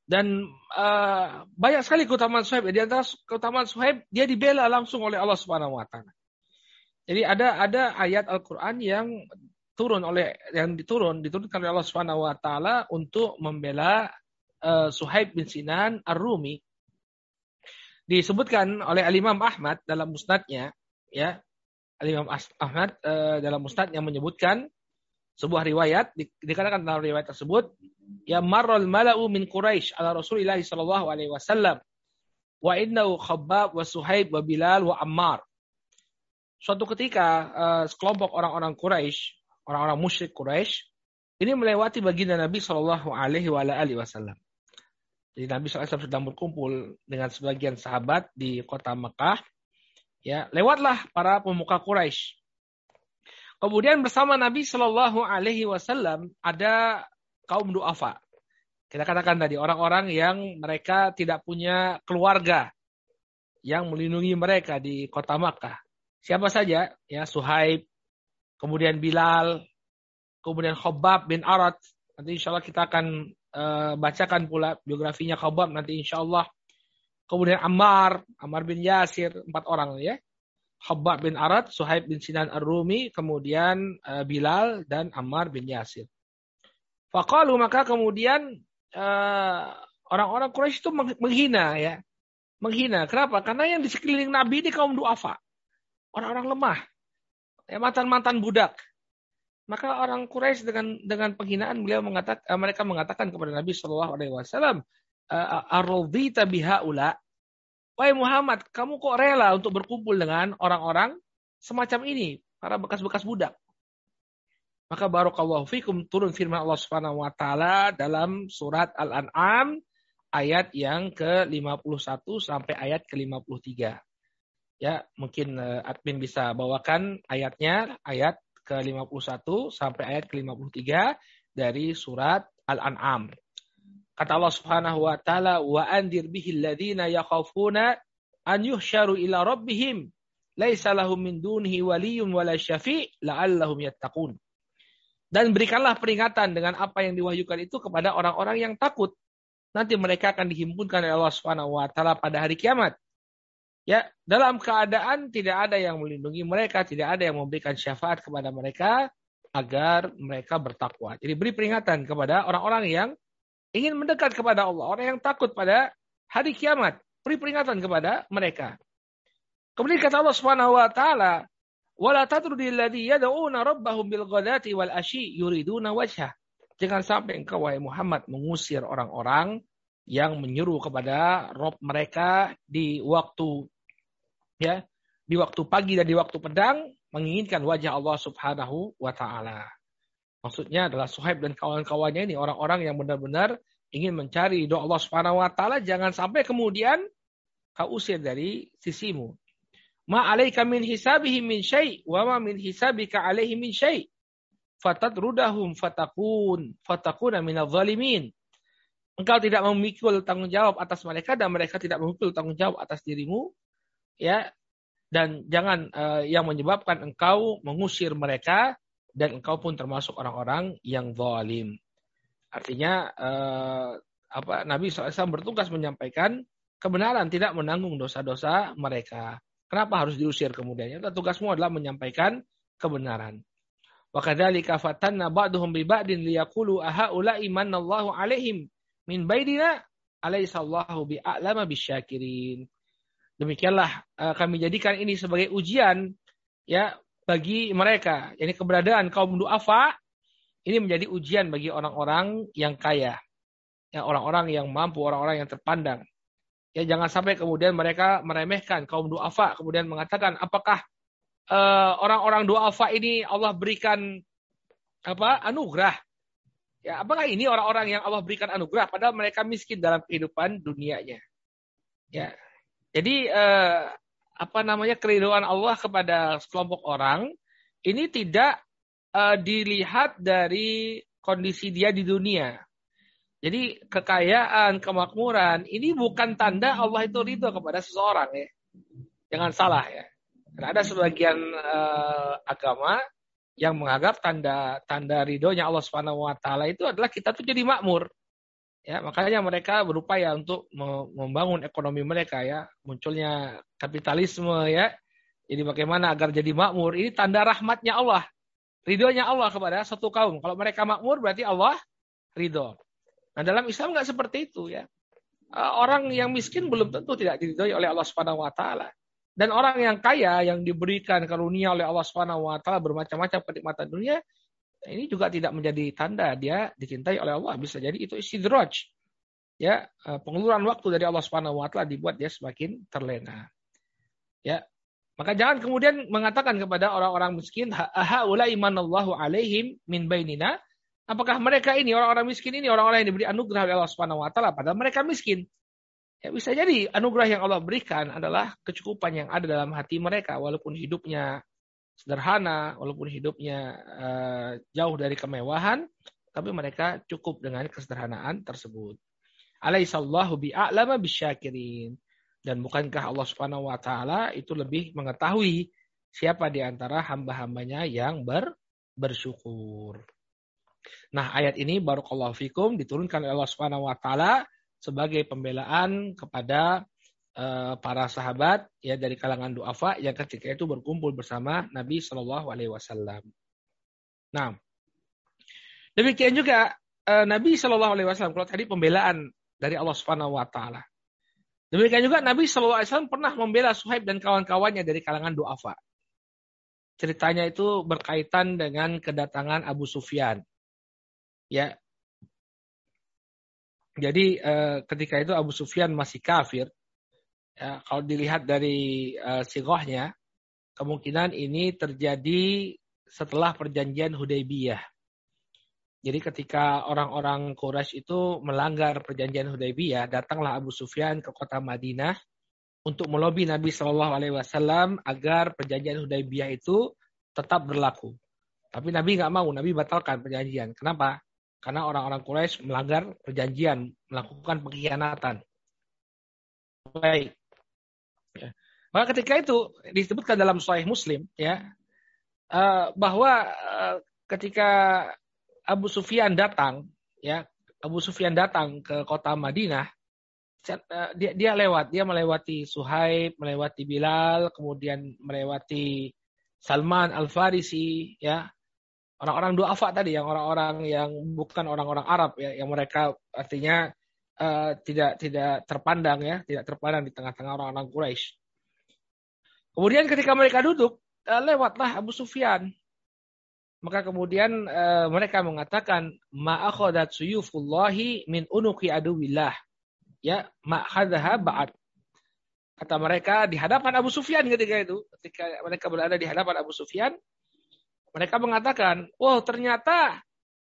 Dan uh, banyak sekali keutamaan Suhaib. Di antara keutamaan Suhaib, dia dibela langsung oleh Allah Subhanahu Wa Taala. Jadi ada ada ayat Al-Qur'an yang turun oleh yang diturun diturunkan oleh Allah Subhanahu wa taala untuk membela uh, Suhaib bin Sinan Ar-Rumi. Disebutkan oleh Al-Imam Ahmad dalam musnadnya ya. Al-Imam Ahmad uh, dalam musnadnya menyebutkan sebuah riwayat dikatakan dalam riwayat tersebut ya marral mala'u min Quraisy ala Rasulillah sallallahu alaihi wasallam wa innahu Khabbab wa Suhaib wa Bilal wa Ammar suatu ketika uh, sekelompok orang-orang Quraisy, orang-orang musyrik Quraisy, ini melewati baginda Nabi Shallallahu Alaihi Wasallam. Jadi Nabi SAW sedang berkumpul dengan sebagian sahabat di kota Mekah. Ya, lewatlah para pemuka Quraisy. Kemudian bersama Nabi Shallallahu Alaihi Wasallam ada kaum duafa. Kita katakan tadi orang-orang yang mereka tidak punya keluarga yang melindungi mereka di kota Makkah siapa saja ya Suhaib, kemudian Bilal, kemudian Khobab bin Arad. Nanti insya Allah kita akan uh, bacakan pula biografinya Khobab nanti insya Allah. Kemudian Ammar, Ammar bin Yasir, empat orang ya. Khobab bin Arad, Suhaib bin Sinan Ar-Rumi, kemudian uh, Bilal dan Ammar bin Yasir. Fakalu maka kemudian uh, orang-orang Quraisy itu menghina ya. Menghina. Kenapa? Karena yang di sekeliling Nabi ini kaum duafa orang-orang lemah, ya, mantan-mantan budak. Maka orang Quraisy dengan dengan penghinaan beliau mengatakan eh, mereka mengatakan kepada Nabi Shallallahu Alaihi Wasallam, eh, "Arodita bihaula." Wahai Muhammad, kamu kok rela untuk berkumpul dengan orang-orang semacam ini, para bekas-bekas budak? Maka barakallahu fikum turun firman Allah Subhanahu wa taala dalam surat Al-An'am ayat yang ke-51 sampai ayat ke-53. Ya, mungkin uh, admin bisa bawakan ayatnya, ayat ke-51 sampai ayat ke-53 dari surat Al-An'am. Kata Allah Subhanahu wa taala, "Wa andir bihi alladziina yakhafuna an yuhsyaru ila rabbihim laisa lahum min dunihi waliyyun wala syafi' la'allahum yattaqun." Dan berikanlah peringatan dengan apa yang diwahyukan itu kepada orang-orang yang takut. Nanti mereka akan dihimpunkan oleh Allah Subhanahu wa taala pada hari kiamat ya dalam keadaan tidak ada yang melindungi mereka, tidak ada yang memberikan syafaat kepada mereka agar mereka bertakwa. Jadi beri peringatan kepada orang-orang yang ingin mendekat kepada Allah, orang yang takut pada hari kiamat. Beri peringatan kepada mereka. Kemudian kata Allah Subhanahu wa taala, "Wala tatrudil ladzi yad'una rabbahum bil ghadati wal ashi yuriduna wajhah." Jangan sampai engkau wahai Muhammad mengusir orang-orang yang menyuruh kepada Rob mereka di waktu ya di waktu pagi dan di waktu pedang menginginkan wajah Allah Subhanahu wa taala. Maksudnya adalah Suhaib dan kawan-kawannya ini orang-orang yang benar-benar ingin mencari doa Allah Subhanahu wa taala jangan sampai kemudian kau usir dari sisimu. Ma alaika min hisabihi min syai wa ma min hisabika alaihi min syai. Fatadrudahum fatakun fatakuna minadh zalimin. Engkau tidak memikul tanggung jawab atas mereka dan mereka tidak memikul tanggung jawab atas dirimu ya dan jangan uh, yang menyebabkan engkau mengusir mereka dan engkau pun termasuk orang-orang yang zalim. Artinya uh, apa Nabi SAW bertugas menyampaikan kebenaran tidak menanggung dosa-dosa mereka. Kenapa harus diusir kemudian? Tugasmu adalah menyampaikan kebenaran. Wa kadzalika fatanna ba'duhum bi ba'din liyaqulu ahaula'i manallahu alaihim min baidina alaisallahu bi'alama bisyakirin. Demikianlah uh, kami jadikan ini sebagai ujian ya bagi mereka. Ini keberadaan kaum duafa ini menjadi ujian bagi orang-orang yang kaya. Ya, orang-orang yang mampu, orang-orang yang terpandang. Ya, jangan sampai kemudian mereka meremehkan kaum duafa, kemudian mengatakan apakah uh, orang-orang duafa ini Allah berikan apa anugerah? Ya, apakah ini orang-orang yang Allah berikan anugerah padahal mereka miskin dalam kehidupan dunianya? Ya. Jadi uh, apa namanya keriduan Allah kepada sekelompok orang ini tidak uh, dilihat dari kondisi dia di dunia. Jadi kekayaan, kemakmuran ini bukan tanda Allah itu ridho kepada seseorang ya. Jangan salah ya. Karena ada sebagian uh, agama yang menganggap tanda tanda ridhonya Allah Subhanahu wa taala itu adalah kita tuh jadi makmur. Ya, makanya mereka berupaya untuk membangun ekonomi mereka ya, munculnya kapitalisme ya. Jadi bagaimana agar jadi makmur? Ini tanda rahmatnya Allah. Ridhonya Allah kepada satu kaum. Kalau mereka makmur berarti Allah ridho. Nah dalam Islam nggak seperti itu ya. Eh, orang yang miskin belum tentu tidak diridhoi oleh Allah Subhanahu Wa Taala. Dan orang yang kaya yang diberikan karunia oleh Allah Subhanahu Wa Taala bermacam-macam kenikmatan dunia, ini juga tidak menjadi tanda dia dicintai oleh Allah. Bisa jadi itu istidraj. Ya, eh, pengeluaran waktu dari Allah Subhanahu wa taala dibuat dia semakin terlena. Ya, maka jangan kemudian mengatakan kepada orang-orang miskin, "Haula imanallahu alaihim min bainina." Apakah mereka ini orang-orang miskin ini orang-orang yang diberi anugerah oleh Allah Subhanahu wa taala padahal mereka miskin? Ya bisa jadi anugerah yang Allah berikan adalah kecukupan yang ada dalam hati mereka walaupun hidupnya sederhana, walaupun hidupnya uh, jauh dari kemewahan, tapi mereka cukup dengan kesederhanaan tersebut. Alaihissallahu bi'a'lama bisyakirin. Dan bukankah Allah Subhanahu wa taala itu lebih mengetahui siapa di antara hamba-hambanya yang ber, bersyukur. Nah, ayat ini barakallahu fikum diturunkan oleh Allah Subhanahu wa taala sebagai pembelaan kepada para sahabat ya dari kalangan duafa yang ketika itu berkumpul bersama Nabi Shallallahu alaihi wasallam. Nah, demikian juga uh, Nabi Shallallahu alaihi wasallam kalau tadi pembelaan dari Allah Subhanahu wa taala. Demikian juga Nabi SAW pernah membela Suhaib dan kawan-kawannya dari kalangan duafa. Ceritanya itu berkaitan dengan kedatangan Abu Sufyan. Ya. Jadi eh, ketika itu Abu Sufyan masih kafir. Ya, kalau dilihat dari eh, sigohnya, kemungkinan ini terjadi setelah perjanjian Hudaybiyah. Jadi ketika orang-orang Quraisy itu melanggar perjanjian Hudaybiyah, datanglah Abu Sufyan ke kota Madinah untuk melobi Nabi Shallallahu Alaihi Wasallam agar perjanjian Hudaybiyah itu tetap berlaku. Tapi Nabi nggak mau, Nabi batalkan perjanjian. Kenapa? Karena orang-orang Quraisy melanggar perjanjian, melakukan pengkhianatan. Baik. Maka ketika itu disebutkan dalam Sahih Muslim, ya, eh, bahwa eh, ketika Abu Sufyan datang, ya Abu Sufyan datang ke kota Madinah, eh, dia, dia lewat, dia melewati Suhaib, melewati Bilal, kemudian melewati Salman Al Farisi, ya orang-orang duafa tadi, yang orang-orang yang bukan orang-orang Arab, ya, yang mereka artinya uh, tidak tidak terpandang ya, tidak terpandang di tengah-tengah orang-orang Quraisy. Kemudian ketika mereka duduk, uh, lewatlah Abu Sufyan, maka kemudian e, mereka mengatakan ma'akhadat suyufullahi min unuki aduwillah. Ya, ma'khadha ba'd. Kata mereka di hadapan Abu Sufyan ketika itu, ketika mereka berada di hadapan Abu Sufyan, mereka mengatakan, "Wow, ternyata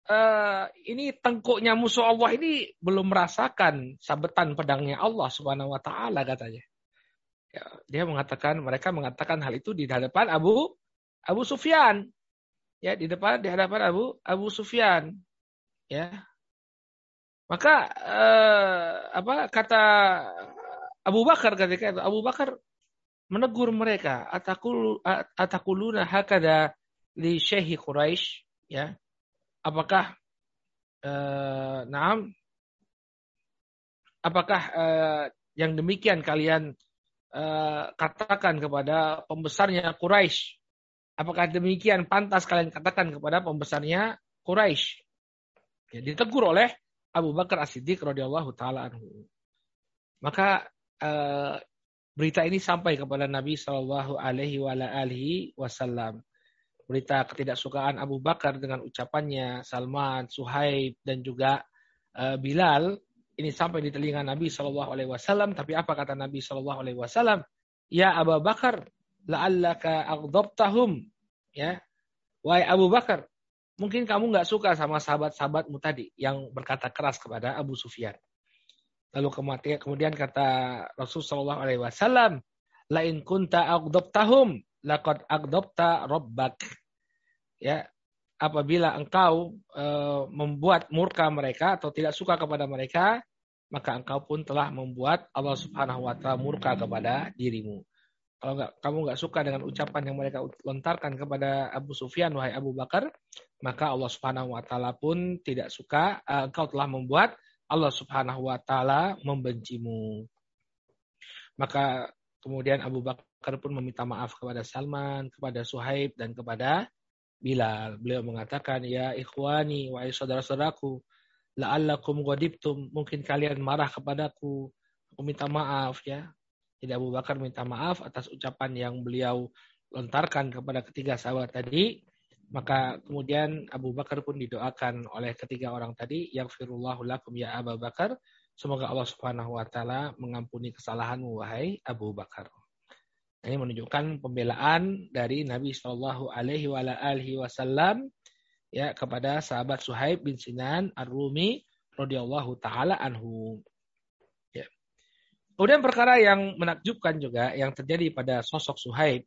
uh, ini tengkuknya musuh Allah ini belum merasakan sabetan pedangnya Allah Subhanahu wa taala," katanya. Ya, dia mengatakan, mereka mengatakan hal itu di hadapan Abu Abu Sufyan. Ya di depan di hadapan Abu Abu Sufyan. Ya. Maka eh, apa kata Abu Bakar ketika itu Abu Bakar menegur mereka atakul atakuluna hakada li syekhi Quraisy ya. Apakah eh, naam? Apakah eh, yang demikian kalian eh, katakan kepada pembesarnya Quraisy Apakah demikian pantas kalian katakan kepada pembesarnya Quraisy? Ya, ditegur oleh Abu Bakar As-Siddiq radhiyallahu taala anhu. Maka uh, berita ini sampai kepada Nabi Shallallahu alaihi wasallam. berita ketidaksukaan Abu Bakar dengan ucapannya Salman, Suhaib dan juga uh, Bilal ini sampai di telinga Nabi Shallallahu Alaihi Wasallam. Tapi apa kata Nabi Shallallahu Alaihi Wasallam? Ya Abu Bakar, la'allaka aghdabtahum. Ya, wahai Abu Bakar, mungkin kamu nggak suka sama sahabat-sahabatmu tadi yang berkata keras kepada Abu Sufyan. Lalu kemudian, kata Rasul Shallallahu Alaihi Wasallam, lain kunta aghdabtahum, laqad aghdabta rabbak. Ya, apabila engkau e, membuat murka mereka atau tidak suka kepada mereka, maka engkau pun telah membuat Allah Subhanahu wa taala murka kepada dirimu. Kalau enggak, kamu nggak suka dengan ucapan yang mereka lontarkan kepada Abu Sufyan wahai Abu Bakar, maka Allah Subhanahu wa taala pun tidak suka uh, engkau telah membuat Allah Subhanahu wa taala membencimu. Maka kemudian Abu Bakar pun meminta maaf kepada Salman, kepada Suhaib dan kepada Bilal. Beliau mengatakan, "Ya ikhwani wahai saudara-saudaraku, la'allakum ghadibtum, mungkin kalian marah kepadaku, aku minta maaf ya. Jadi Abu Bakar minta maaf atas ucapan yang beliau lontarkan kepada ketiga sahabat tadi. Maka kemudian Abu Bakar pun didoakan oleh ketiga orang tadi, yang firullahu lakum ya Abu Bakar. Semoga Allah Subhanahu wa taala mengampuni kesalahanmu wahai Abu Bakar. Ini menunjukkan pembelaan dari Nabi Shallallahu alaihi wasallam ya kepada sahabat Suhaib bin Sinan Ar-Rumi radhiyallahu taala anhu. Ya. Kemudian perkara yang menakjubkan juga yang terjadi pada sosok Suhaib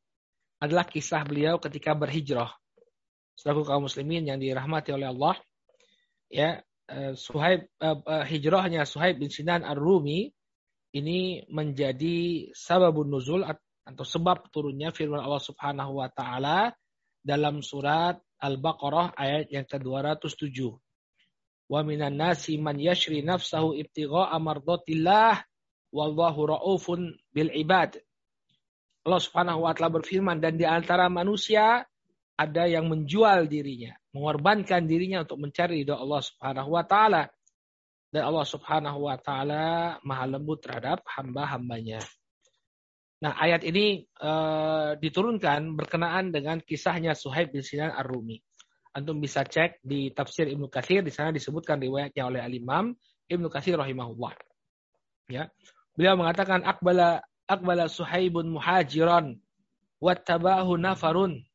adalah kisah beliau ketika berhijrah. Selaku kaum muslimin yang dirahmati oleh Allah, ya eh, Suhaib uh, hijrahnya Suhaib bin Sinan Ar-Rumi ini menjadi sababun nuzul atau sebab turunnya firman Allah Subhanahu wa taala dalam surat Al-Baqarah ayat yang ke-207. Wa minan nasi man yashri nafsahu ibtigha'a mardatillah wallahu raufun bil ibad. Allah Subhanahu wa taala berfirman dan di antara manusia ada yang menjual dirinya, mengorbankan dirinya untuk mencari ridho Allah Subhanahu wa taala. Dan Allah Subhanahu wa taala Maha lembut terhadap hamba-hambanya. Nah, ayat ini uh, diturunkan berkenaan dengan kisahnya Suhaib bin Sinan Ar-Rumi. Antum bisa cek di tafsir Ibnu Katsir di sana disebutkan riwayatnya oleh Al-Imam Ibnu Katsir rahimahullah. Ya. Beliau mengatakan akbala akbala Suhaibun muhajiran wattabahu nafarun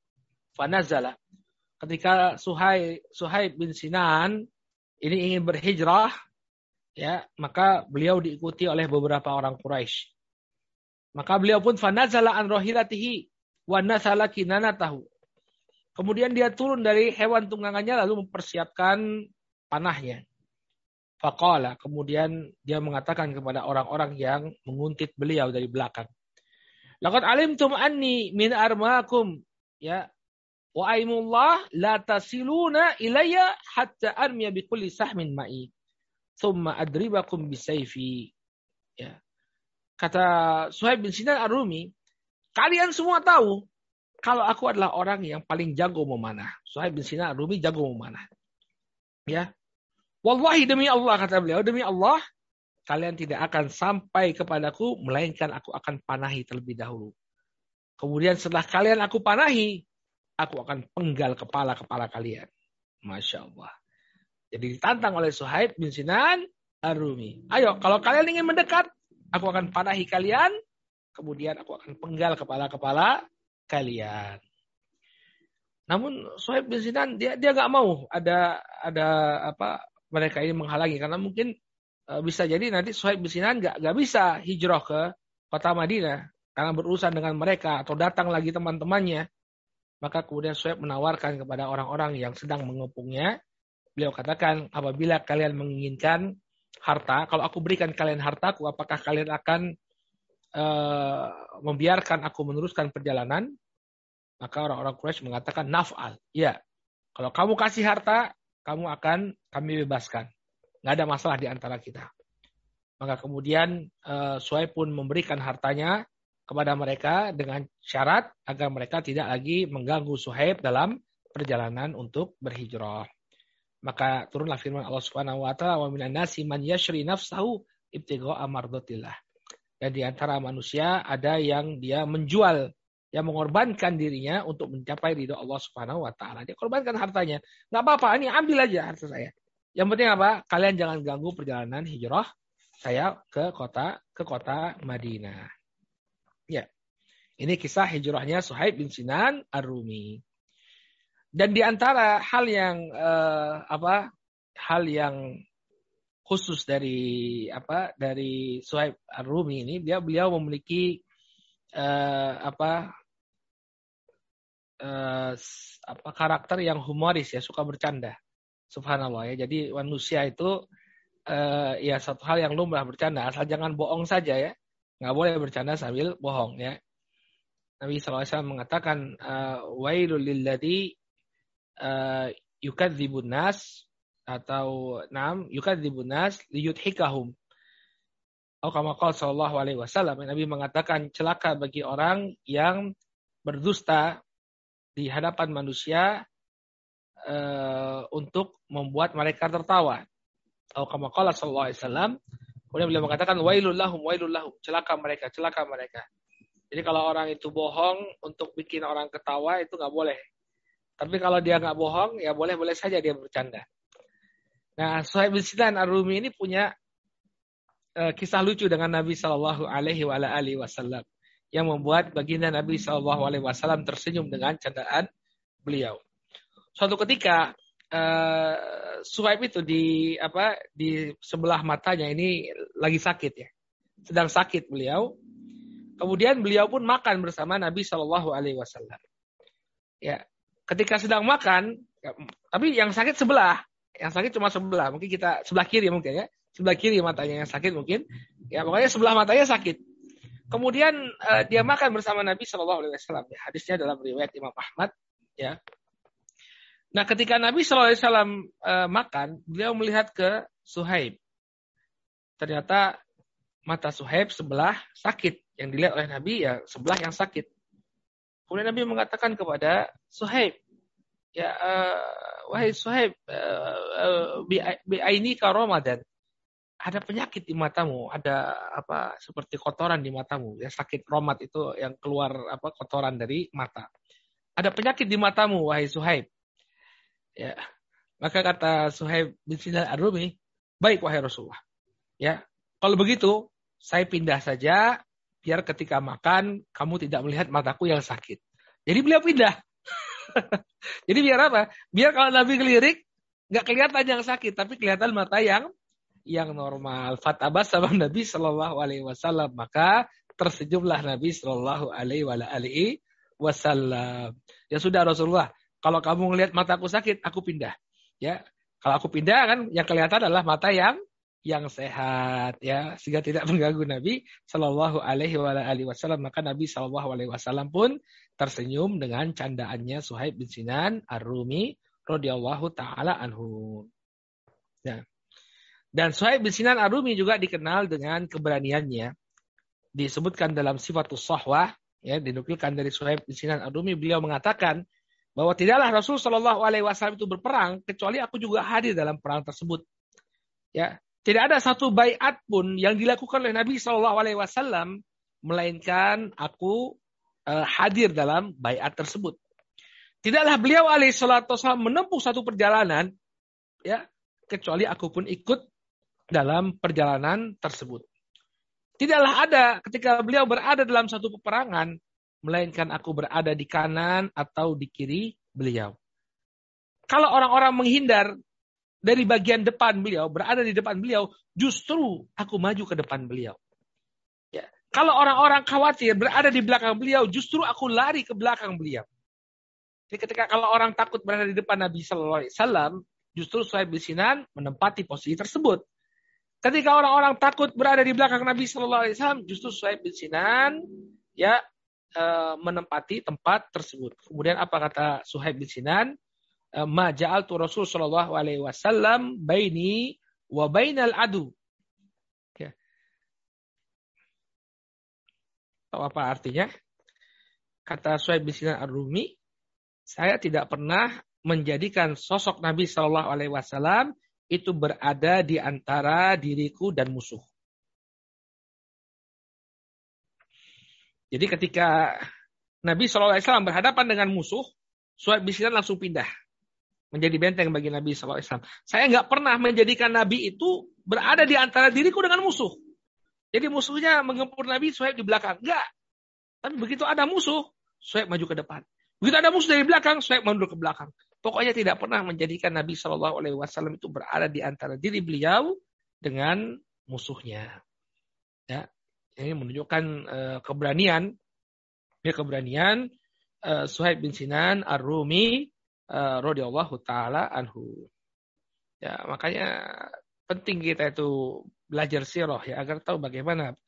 fanazala. Ketika Suhaib, Suhaib bin Sinan ini ingin berhijrah ya, maka beliau diikuti oleh beberapa orang Quraisy maka beliau pun fanazala an rohilatihi wa nasala kinanatahu. Kemudian dia turun dari hewan tunggangannya lalu mempersiapkan panahnya. Faqala, kemudian dia mengatakan kepada orang-orang yang menguntit beliau dari belakang. Laqad alimtum anni min armakum ya wa aimullah la tasiluna ilayya hatta armiya bikulli sahmin ma'i thumma adribakum bisayfi ya Kata Suhaib bin Sinan Ar-Rumi, kalian semua tahu kalau aku adalah orang yang paling jago memanah. Suhaib bin Sinan Ar-Rumi jago memanah. Ya. Wallahi demi Allah kata beliau, demi Allah kalian tidak akan sampai kepadaku melainkan aku akan panahi terlebih dahulu. Kemudian setelah kalian aku panahi, aku akan penggal kepala-kepala kalian. Masya Allah. Jadi ditantang oleh Suhaib bin Sinan Ar-Rumi. Ayo, kalau kalian ingin mendekat, Aku akan panahi kalian, kemudian aku akan penggal kepala-kepala kalian. Namun Suhaib bin Sinan dia dia nggak mau ada ada apa mereka ini menghalangi karena mungkin e, bisa jadi nanti Suhaib bin Sinan nggak nggak bisa hijrah ke kota Madinah karena berurusan dengan mereka atau datang lagi teman-temannya. Maka kemudian Suhaib menawarkan kepada orang-orang yang sedang mengepungnya, beliau katakan apabila kalian menginginkan harta, kalau aku berikan kalian hartaku, apakah kalian akan uh, membiarkan aku meneruskan perjalanan? Maka orang-orang Quraisy mengatakan naf'al. Ya, kalau kamu kasih harta, kamu akan kami bebaskan. Nggak ada masalah di antara kita. Maka kemudian uh, Suhaib pun memberikan hartanya kepada mereka dengan syarat agar mereka tidak lagi mengganggu Suhaib dalam perjalanan untuk berhijrah. Maka turunlah firman Allah Subhanahu wa taala wa minan nasi man yashri nafsahu ibtigha'a mardatillah. Dan di antara manusia ada yang dia menjual yang mengorbankan dirinya untuk mencapai ridho Allah Subhanahu wa taala. Dia korbankan hartanya. Nggak apa-apa, ini ambil aja harta saya. Yang penting apa? Kalian jangan ganggu perjalanan hijrah saya ke kota ke kota Madinah. Ya. Ini kisah hijrahnya Suhaib bin Sinan Ar-Rumi. Dan di antara hal yang eh, apa? hal yang khusus dari apa? dari Suhaib Ar-Rumi ini dia beliau memiliki uh, apa uh, apa karakter yang humoris ya suka bercanda subhanallah ya jadi manusia itu uh, ya satu hal yang lumrah bercanda asal jangan bohong saja ya nggak boleh bercanda sambil bohong ya Nabi SAW mengatakan wailul lilladzi uh, yukadzibun nas atau nam yukadzibun nas liyudhikahum Oh, kamakal Shallallahu Alaihi Wasallam. Nabi mengatakan celaka bagi orang yang berdusta di hadapan manusia uh, untuk membuat mereka tertawa. Oh, kamakal Shallallahu Alaihi Wasallam. Kemudian beliau mengatakan wailul lahum celaka mereka celaka mereka. Jadi kalau orang itu bohong untuk bikin orang ketawa itu nggak boleh. Tapi kalau dia nggak bohong ya boleh boleh saja dia bercanda. Nah, Suhaib bin Sinan Ar-Rumi ini punya uh, kisah lucu dengan Nabi Shallallahu Alaihi Wasallam yang membuat baginda Nabi Shallallahu Alaihi Wasallam tersenyum dengan candaan beliau. Suatu ketika uh, Suhaib itu di apa di sebelah matanya ini lagi sakit ya, sedang sakit beliau. Kemudian beliau pun makan bersama Nabi Shallallahu Alaihi Wasallam. Ya, ketika sedang makan, tapi yang sakit sebelah, yang sakit cuma sebelah, mungkin kita sebelah kiri mungkin ya sebelah kiri matanya yang sakit mungkin. Ya pokoknya sebelah matanya sakit. Kemudian uh, dia makan bersama Nabi Shallallahu Alaihi Wasallam. Ya, hadisnya dalam riwayat Imam Ahmad. Ya. Nah ketika Nabi Shallallahu Alaihi Wasallam uh, makan, beliau melihat ke Suhaib. Ternyata mata Suhaib sebelah sakit. Yang dilihat oleh Nabi ya sebelah yang sakit. Kemudian Nabi mengatakan kepada Suhaib, ya uh, wahai Suhaib, uh, uh, bi aini ka Ramadan ada penyakit di matamu, ada apa seperti kotoran di matamu, ya sakit romat itu yang keluar apa kotoran dari mata. Ada penyakit di matamu, wahai Suhaib. Ya. Maka kata Suhaib bin Sinan Ar-Rumi, baik wahai Rasulullah. Ya. Kalau begitu, saya pindah saja biar ketika makan kamu tidak melihat mataku yang sakit. Jadi beliau pindah. Jadi biar apa? Biar kalau Nabi kelirik, nggak kelihatan yang sakit, tapi kelihatan mata yang yang normal. Fatabas sama Nabi Shallallahu Alaihi Wasallam maka tersenyumlah Nabi Shallallahu Alaihi Wasallam. Ya sudah Rasulullah, kalau kamu ngelihat mataku sakit, aku pindah. Ya, kalau aku pindah kan yang kelihatan adalah mata yang yang sehat ya sehingga tidak mengganggu Nabi Shallallahu Alaihi Wasallam maka Nabi Shallallahu Alaihi Wasallam pun tersenyum dengan candaannya Suhaib bin Sinan Ar-Rumi radhiyallahu taala anhu. Ya. Dan Suhaib bin Sinan Arumi juga dikenal dengan keberaniannya. Disebutkan dalam sifatus sahwah, ya, dinukilkan dari Suhaib bin Sinan Arumi, beliau mengatakan bahwa tidaklah Rasul Shallallahu Alaihi Wasallam itu berperang kecuali aku juga hadir dalam perang tersebut. Ya, tidak ada satu bayat pun yang dilakukan oleh Nabi Shallallahu Alaihi Wasallam melainkan aku uh, hadir dalam bayat tersebut. Tidaklah beliau alaihi salatu menempuh satu perjalanan ya kecuali aku pun ikut dalam perjalanan tersebut. Tidaklah ada ketika beliau berada dalam satu peperangan, melainkan aku berada di kanan atau di kiri beliau. Kalau orang-orang menghindar dari bagian depan beliau, berada di depan beliau, justru aku maju ke depan beliau. Ya. Kalau orang-orang khawatir berada di belakang beliau, justru aku lari ke belakang beliau. Jadi ketika kalau orang takut berada di depan Nabi Sallallahu Alaihi Wasallam, justru Suhaib bin menempati posisi tersebut. Ketika orang-orang takut berada di belakang Nabi Shallallahu Alaihi Wasallam, justru Suhaib bin ya e, menempati tempat tersebut. Kemudian apa kata Suhaib bin Sinan? E, Ma tu Rasul Shallallahu Alaihi Wasallam baini wa bainal adu. Tahu apa artinya? Kata Suhaib bin Sinan Ar-Rumi, saya tidak pernah menjadikan sosok Nabi Shallallahu Alaihi Wasallam itu berada di antara diriku dan musuh. Jadi ketika Nabi SAW berhadapan dengan musuh, Suhaib bin langsung pindah menjadi benteng bagi Nabi SAW. Saya nggak pernah menjadikan Nabi itu berada di antara diriku dengan musuh. Jadi musuhnya mengempur Nabi, Suhaib di belakang. Enggak. Tapi begitu ada musuh, Suhaib maju ke depan. Begitu ada musuh dari belakang, Suhaib mundur ke belakang. Pokoknya tidak pernah menjadikan Nabi Shallallahu Alaihi Wasallam itu berada di antara diri beliau dengan musuhnya. Ya, ini menunjukkan uh, keberanian, ya keberanian uh, Suhaib bin Sinan Ar-Rumi uh, radhiyallahu taala anhu. Ya, makanya penting kita itu belajar sirah ya agar tahu bagaimana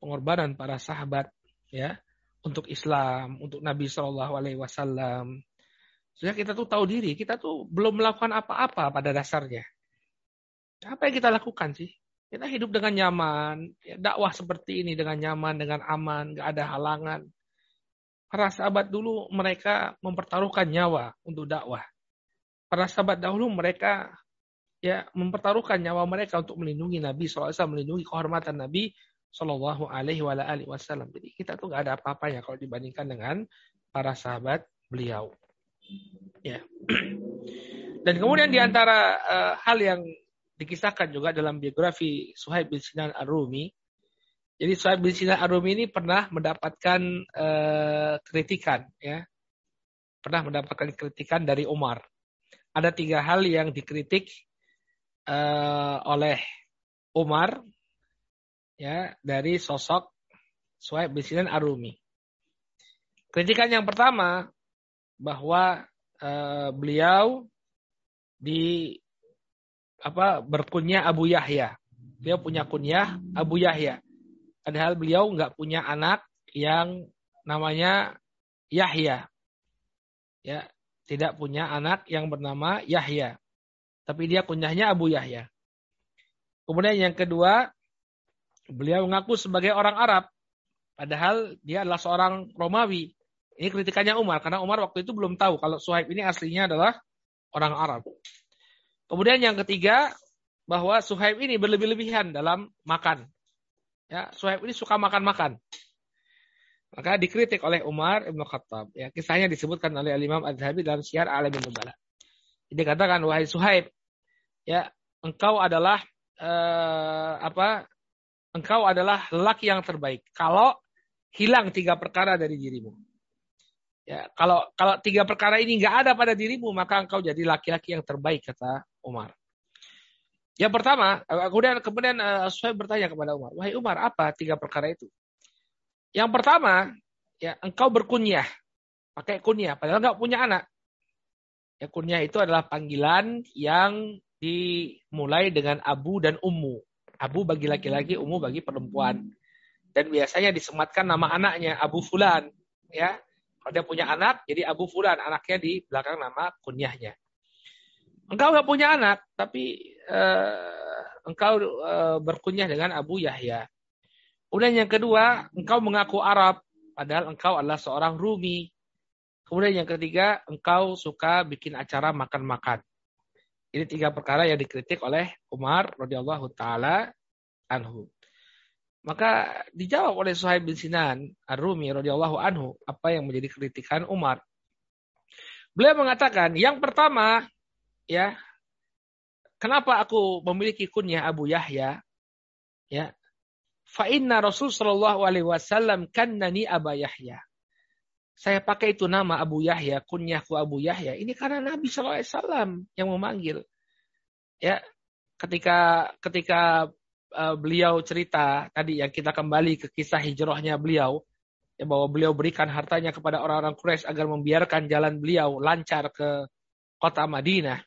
pengorbanan para sahabat ya untuk Islam, untuk Nabi Shallallahu alaihi wasallam. Sehingga kita tuh tahu diri, kita tuh belum melakukan apa-apa pada dasarnya. Apa yang kita lakukan sih? Kita hidup dengan nyaman, ya, dakwah seperti ini dengan nyaman, dengan aman, gak ada halangan. Para sahabat dulu mereka mempertaruhkan nyawa untuk dakwah. Para sahabat dahulu mereka ya mempertaruhkan nyawa mereka untuk melindungi Nabi SAW, melindungi kehormatan Nabi Shallallahu Alaihi Wasallam. Jadi kita tuh nggak ada apa-apanya kalau dibandingkan dengan para sahabat beliau. Ya. Dan kemudian di antara uh, hal yang dikisahkan juga dalam biografi Suhaib bin Sinan Ar-Rumi, jadi Suhaib bin Sinan Ar-Rumi ini pernah mendapatkan uh, kritikan, ya, pernah mendapatkan kritikan dari Umar. Ada tiga hal yang dikritik uh, oleh Umar, ya, dari sosok Suhaib bin Sinan Ar-Rumi. Kritikan yang pertama bahwa uh, beliau di apa berkunyah Abu Yahya. Beliau punya kunyah Abu Yahya. Padahal beliau nggak punya anak yang namanya Yahya. Ya, tidak punya anak yang bernama Yahya. Tapi dia kunyahnya Abu Yahya. Kemudian yang kedua, beliau mengaku sebagai orang Arab. Padahal dia adalah seorang Romawi. Ini kritikannya Umar, karena Umar waktu itu belum tahu kalau Suhaib ini aslinya adalah orang Arab. Kemudian yang ketiga, bahwa Suhaib ini berlebih-lebihan dalam makan. Ya, Suhaib ini suka makan-makan. Maka dikritik oleh Umar Ibn Khattab. Ya, kisahnya disebutkan oleh Imam Az-Zahabi dalam Syiar Alamin Nubala. Dia katakan, wahai Suhaib, ya, engkau adalah eh, apa? Engkau adalah lelaki yang terbaik. Kalau hilang tiga perkara dari dirimu. Ya, kalau kalau tiga perkara ini nggak ada pada dirimu, maka engkau jadi laki-laki yang terbaik kata Umar. Yang pertama, eh, kemudian kemudian uh, bertanya kepada Umar, wahai Umar, apa tiga perkara itu? Yang pertama, ya engkau berkunyah, pakai kunyah, padahal nggak punya anak. Ya kunyah itu adalah panggilan yang dimulai dengan abu dan ummu. Abu bagi laki-laki, ummu bagi perempuan. Dan biasanya disematkan nama anaknya Abu Fulan, ya. Kalau dia punya anak, jadi Abu Fulan, anaknya di belakang nama kunyahnya. Engkau nggak punya anak, tapi uh, engkau uh, berkunyah dengan Abu Yahya. Kemudian yang kedua, engkau mengaku Arab, padahal engkau adalah seorang Rumi. Kemudian yang ketiga, engkau suka bikin acara makan-makan. Ini tiga perkara yang dikritik oleh Umar radhiyallahu taala anhu. Maka dijawab oleh Suhaib bin Sinan Ar-Rumi radhiyallahu anhu apa yang menjadi kritikan Umar. Beliau mengatakan, yang pertama, ya, kenapa aku memiliki kunyah Abu Yahya? Ya. Fa inna Rasul sallallahu alaihi wasallam kannani Abu Yahya. Saya pakai itu nama Abu Yahya, kunyahku Abu Yahya. Ini karena Nabi sallallahu alaihi wasallam yang memanggil. Ya, ketika ketika uh, beliau cerita tadi yang kita kembali ke kisah hijrahnya beliau ya bahwa beliau berikan hartanya kepada orang-orang Quraisy agar membiarkan jalan beliau lancar ke kota Madinah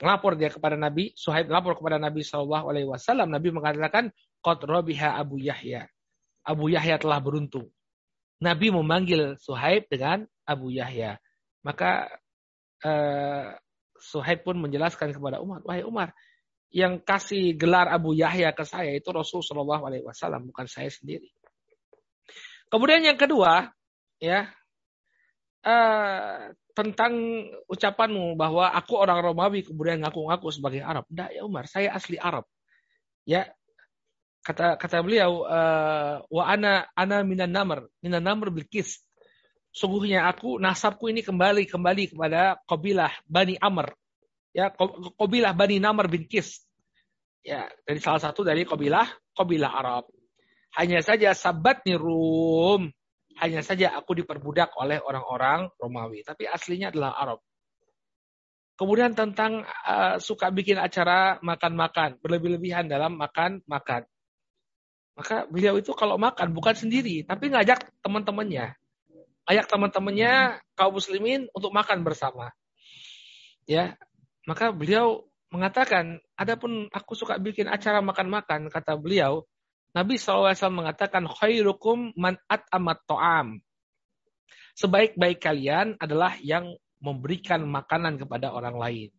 lapor dia kepada Nabi, Suhaib lapor kepada Nabi Shallallahu Alaihi Wasallam. Nabi mengatakan, Qad robiha Abu Yahya. Abu Yahya telah beruntung. Nabi memanggil Suhaib dengan Abu Yahya. Maka uh, Suhaib pun menjelaskan kepada Umar, wahai Umar, yang kasih gelar Abu Yahya ke saya itu Rasul Shallallahu Alaihi Wasallam, bukan saya sendiri. Kemudian yang kedua, ya, uh, tentang ucapanmu bahwa aku orang Romawi kemudian ngaku-ngaku sebagai Arab. Tidak ya Umar, saya asli Arab. Ya, kata kata beliau uh, wa ana ana minan namr minan namr bilkis sungguhnya aku nasabku ini kembali kembali kepada kabilah Bani Amr. Ya, kabilah Bani Namr bin Kis. Ya, dari salah satu dari kabilah kabilah Arab. Hanya saja sabat nih Rum. Hanya saja aku diperbudak oleh orang-orang Romawi, tapi aslinya adalah Arab. Kemudian tentang uh, suka bikin acara makan-makan, berlebih-lebihan dalam makan-makan. Maka beliau itu kalau makan bukan sendiri, tapi ngajak teman-temannya ajak teman-temannya kaum muslimin untuk makan bersama. Ya, maka beliau mengatakan, adapun aku suka bikin acara makan-makan, kata beliau, Nabi SAW mengatakan, khairukum man amat to'am. Sebaik-baik kalian adalah yang memberikan makanan kepada orang lain.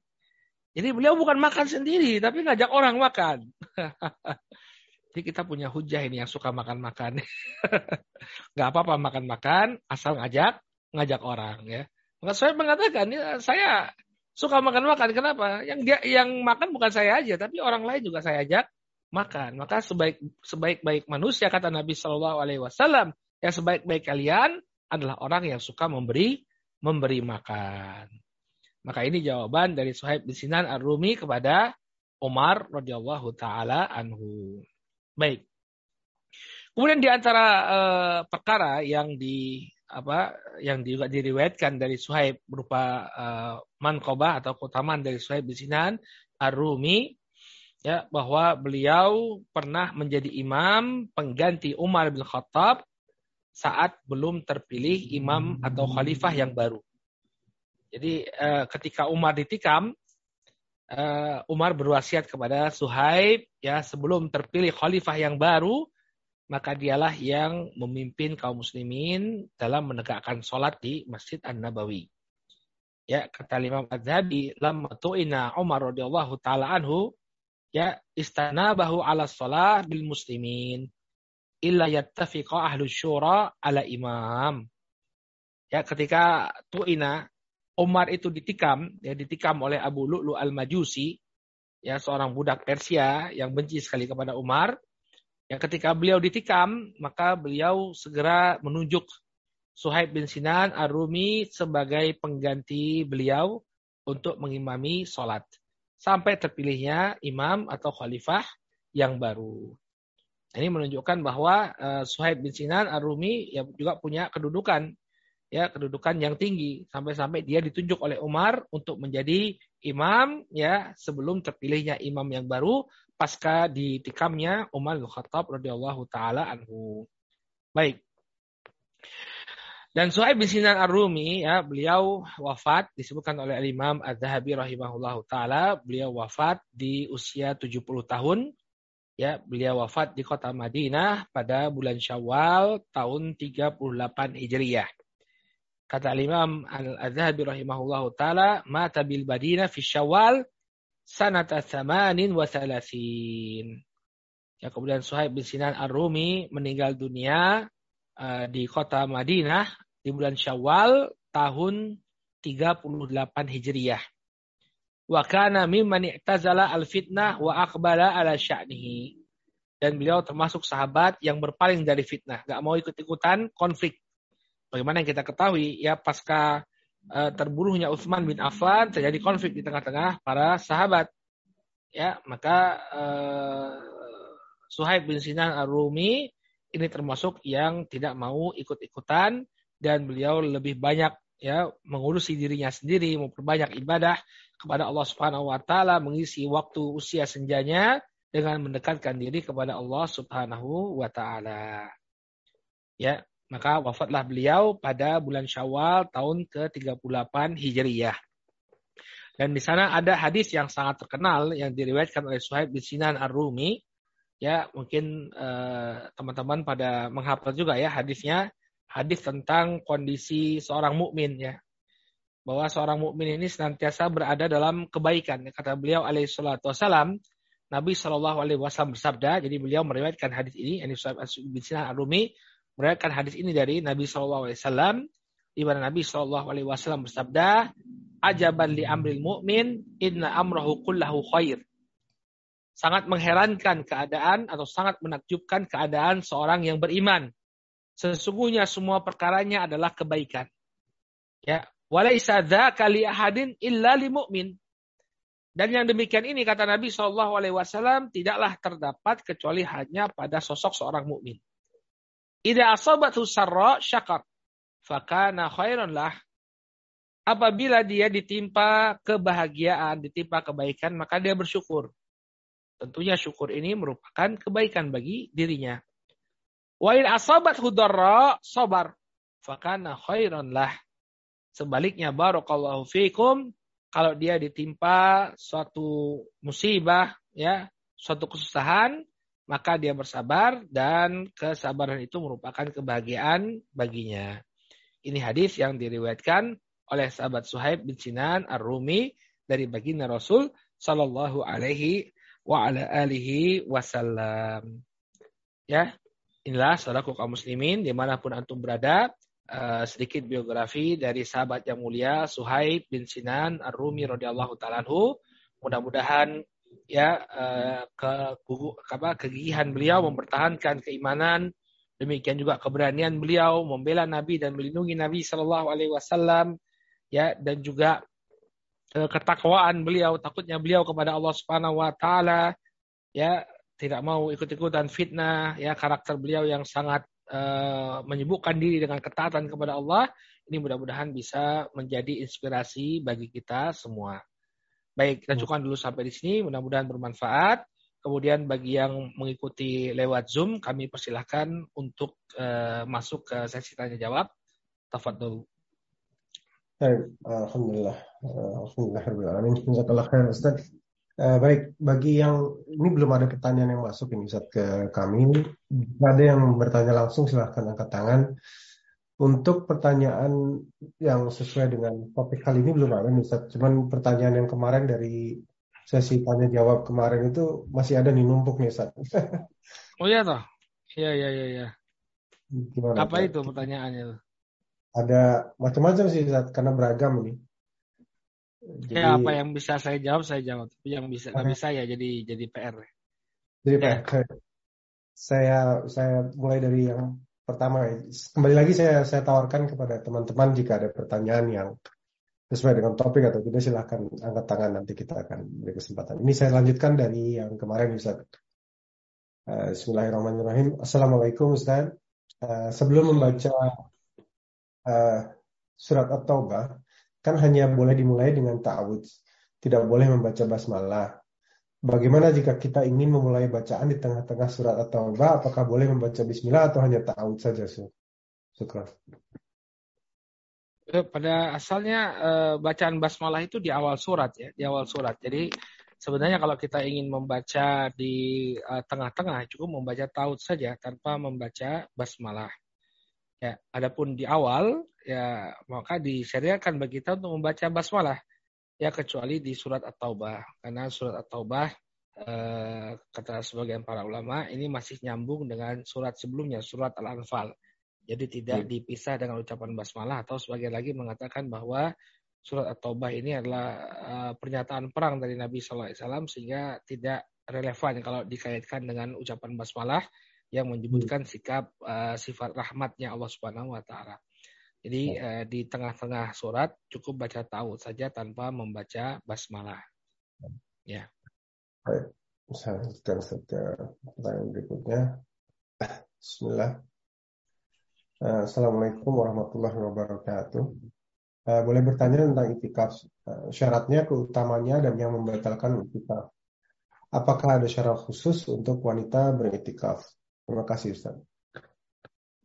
Jadi beliau bukan makan sendiri, tapi ngajak orang makan. Jadi kita punya hujah ini yang suka makan-makan. Gak apa-apa makan-makan, asal ngajak, ngajak orang ya. Maka saya mengatakan, ya, saya suka makan-makan. Kenapa? Yang dia yang makan bukan saya aja, tapi orang lain juga saya ajak makan. Maka sebaik sebaik baik manusia kata Nabi Shallallahu Alaihi Wasallam, yang sebaik-baik kalian adalah orang yang suka memberi memberi makan. Maka ini jawaban dari Suhaib bin Sinan Ar-Rumi kepada Umar radhiyallahu taala anhu. Baik. Kemudian di antara uh, perkara yang di apa yang juga diriwayatkan dari Suhaib berupa uh, mankobah atau keutamaan dari Suhaib bin Sinan Ar-Rumi ya bahwa beliau pernah menjadi imam pengganti Umar bin Khattab saat belum terpilih imam atau khalifah yang baru. Jadi uh, ketika Umar ditikam uh, Umar berwasiat kepada Suhaib ya sebelum terpilih khalifah yang baru maka dialah yang memimpin kaum muslimin dalam menegakkan sholat di Masjid An-Nabawi. Ya, kata Imam Az-Zahabi, lamma tu'ina Umar radhiyallahu taala anhu ya istanabahu ala sholat bil muslimin illa yattafiqa ahlu syura ala imam. Ya, ketika tu'ina Umar itu ditikam, ya ditikam oleh Abu Lu'lu al-Majusi, ya seorang budak Persia yang benci sekali kepada Umar. Yang ketika beliau ditikam, maka beliau segera menunjuk Suhaib bin Sinan Ar-Rumi sebagai pengganti beliau untuk mengimami sholat. Sampai terpilihnya imam atau khalifah yang baru. Ini menunjukkan bahwa uh, Suhaib bin Sinan Ar-Rumi ya juga punya kedudukan ya kedudukan yang tinggi sampai-sampai dia ditunjuk oleh Umar untuk menjadi imam ya sebelum terpilihnya imam yang baru pasca ditikamnya Umar bin Khattab radhiyallahu taala anhu. Baik. Dan Suhaib bin Sinan Ar-Rumi ya beliau wafat disebutkan oleh Imam Az-Zahabi rahimahullahu taala beliau wafat di usia 70 tahun ya beliau wafat di kota Madinah pada bulan Syawal tahun 38 Hijriah. Kata Imam Al-Azhabi rahimahullah taala, mata bil Madinah fi Syawal sanata thamanin wa thalathin. Ya, kemudian Suhaib bin Sinan Ar-Rumi meninggal dunia uh, di kota Madinah di bulan Syawal tahun 38 Hijriyah. Wa kana mimman i'tazala al-fitnah wa aqbala ala sya'nihi. Dan beliau termasuk sahabat yang berpaling dari fitnah, gak mau ikut-ikutan konflik Bagaimana yang kita ketahui ya pasca uh, terbunuhnya Utsman bin Affan terjadi konflik di tengah-tengah para sahabat. Ya, maka uh, Suhaib bin Sinan Ar-Rumi ini termasuk yang tidak mau ikut-ikutan dan beliau lebih banyak ya mengurusi dirinya sendiri, memperbanyak ibadah kepada Allah Subhanahu wa taala, mengisi waktu usia senjanya dengan mendekatkan diri kepada Allah Subhanahu wa taala. Ya, maka wafatlah beliau pada bulan Syawal tahun ke-38 Hijriyah. Dan di sana ada hadis yang sangat terkenal yang diriwayatkan oleh Suhaib bin Sinan Ar-Rumi. Ya, mungkin eh, teman-teman uh, pada menghafal juga ya hadisnya. Hadis tentang kondisi seorang mukmin ya. Bahwa seorang mukmin ini senantiasa berada dalam kebaikan. Kata beliau alaihi salatu wasalam, Nabi Shallallahu alaihi wasallam bersabda, jadi beliau meriwayatkan hadis ini, ini bin Sinan Ar-Rumi meriwayatkan hadis ini dari Nabi Shallallahu Alaihi Wasallam di mana Nabi Shallallahu Alaihi Wasallam bersabda, "Ajaban li amril mu'min, inna amrahu kullahu khair." Sangat mengherankan keadaan atau sangat menakjubkan keadaan seorang yang beriman. Sesungguhnya semua perkaranya adalah kebaikan. Ya, walaisa dzaka li ahadin illa li mu'min. Dan yang demikian ini kata Nabi Shallallahu Alaihi Wasallam tidaklah terdapat kecuali hanya pada sosok seorang mukmin. Ida asabat sarra syakar, fakana khairan lah. Apabila dia ditimpa kebahagiaan, ditimpa kebaikan, maka dia bersyukur. Tentunya syukur ini merupakan kebaikan bagi dirinya. Wa in asabat hudarra sabar, fakana khairan lah. Sebaliknya barakallahu fikum kalau dia ditimpa suatu musibah, ya, suatu kesusahan, maka dia bersabar dan kesabaran itu merupakan kebahagiaan baginya. Ini hadis yang diriwayatkan oleh sahabat Suhaib bin Sinan Ar-Rumi dari baginda Rasul sallallahu alaihi wa ala alihi wasallam. Ya, inilah saudaraku kaum muslimin di mana pun antum berada, uh, sedikit biografi dari sahabat yang mulia Suhaib bin Sinan Ar-Rumi radhiyallahu taala Mudah-mudahan ya uh, ke, apa, kegigihan beliau mempertahankan keimanan, demikian juga keberanian beliau membela Nabi dan melindungi Nabi Shallallahu Alaihi Wasallam, ya dan juga uh, ketakwaan beliau, takutnya beliau kepada Allah Subhanahu Wa Taala, ya tidak mau ikut-ikutan fitnah, ya karakter beliau yang sangat uh, menyibukkan diri dengan ketaatan kepada Allah, ini mudah-mudahan bisa menjadi inspirasi bagi kita semua. Baik, kita hmm. cukupkan dulu sampai di sini. Mudah-mudahan bermanfaat. Kemudian bagi yang mengikuti lewat Zoom, kami persilahkan untuk uh, masuk ke sesi tanya jawab. Tafadhol. Baik, alhamdulillah. Alhamdulillah Jazakallah khair Ustaz. Uh, baik, bagi yang ini belum ada pertanyaan yang masuk ini Ustaz ke kami. Ada yang bertanya langsung silahkan angkat tangan. Untuk pertanyaan yang sesuai dengan topik kali ini belum ada Ustaz. Cuman pertanyaan yang kemarin dari sesi tanya jawab kemarin itu masih ada nih numpuk nih Ustaz. oh iya toh? Iya iya iya iya. Gimana, Apa itu pertanyaannya? Ada macam-macam sih Ustaz karena beragam ini. Jadi, ya apa yang bisa saya jawab saya jawab, tapi yang bisa nggak bisa ya jadi jadi PR. Jadi ya. PR. Saya saya mulai dari yang pertama. Kembali lagi saya saya tawarkan kepada teman-teman jika ada pertanyaan yang sesuai dengan topik atau tidak silahkan angkat tangan nanti kita akan beri kesempatan. Ini saya lanjutkan dari yang kemarin Ustaz. Uh, Bismillahirrahmanirrahim. Assalamualaikum Ustaz. Uh, sebelum membaca uh, surat At-Taubah, kan hanya boleh dimulai dengan ta'awudz. Tidak boleh membaca basmalah. Bagaimana jika kita ingin memulai bacaan di tengah-tengah surat atau taubah Apakah boleh membaca bismillah atau hanya ta'awudz saja? Syukur. Eh, pada asalnya eh, bacaan basmalah itu di awal surat ya, di awal surat. Jadi sebenarnya kalau kita ingin membaca di eh, tengah-tengah cukup membaca taud saja tanpa membaca basmalah. Ya, adapun di awal ya maka disyariatkan bagi kita untuk membaca basmalah ya kecuali di surat At-Taubah karena surat At-Taubah eh, kata sebagian para ulama ini masih nyambung dengan surat sebelumnya surat Al-Anfal. Jadi tidak hmm. dipisah dengan ucapan basmalah atau sebagian lagi mengatakan bahwa surat At-Taubah ini adalah uh, pernyataan perang dari Nabi SAW sehingga tidak relevan kalau dikaitkan dengan ucapan basmalah yang menyebutkan sikap uh, sifat rahmatnya Allah Subhanahu wa taala. Jadi uh, di tengah-tengah surat cukup baca tahu saja tanpa membaca basmalah. Ya. Baik. Saya saja pertanyaan berikutnya. Bismillah. Uh, Assalamualaikum warahmatullahi wabarakatuh. Uh, boleh bertanya tentang itikaf. Uh, syaratnya, keutamanya, dan yang membatalkan itikaf. Apakah ada syarat khusus untuk wanita beritikaf? Terima kasih Ustaz.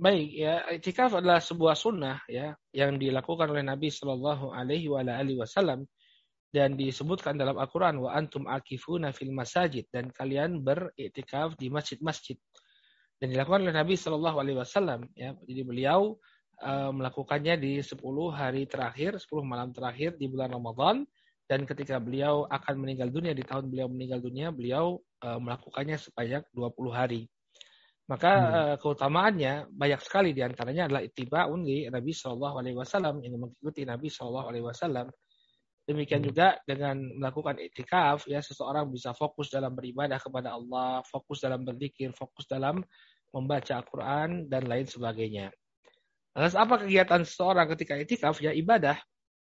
Baik ya, itikaf adalah sebuah sunnah ya yang dilakukan oleh Nabi Shallallahu Alaihi Wasallam dan disebutkan dalam Al-Quran wa antum akifuna fil masajid dan kalian beriktikaf di masjid-masjid dan dilakukan oleh Nabi Shallallahu Alaihi Wasallam ya jadi beliau uh, melakukannya di 10 hari terakhir 10 malam terakhir di bulan Ramadan dan ketika beliau akan meninggal dunia di tahun beliau meninggal dunia beliau uh, melakukannya sebanyak 20 hari maka hmm. uh, keutamaannya banyak sekali di antaranya adalah itiba'un li Nabi Shallallahu Alaihi Wasallam ini mengikuti Nabi Shallallahu Alaihi Wasallam. Demikian hmm. juga dengan melakukan itikaf ya seseorang bisa fokus dalam beribadah kepada Allah, fokus dalam berzikir, fokus dalam membaca Al-Quran, dan lain sebagainya. Lantas apa kegiatan seseorang ketika itikaf? Ya ibadah.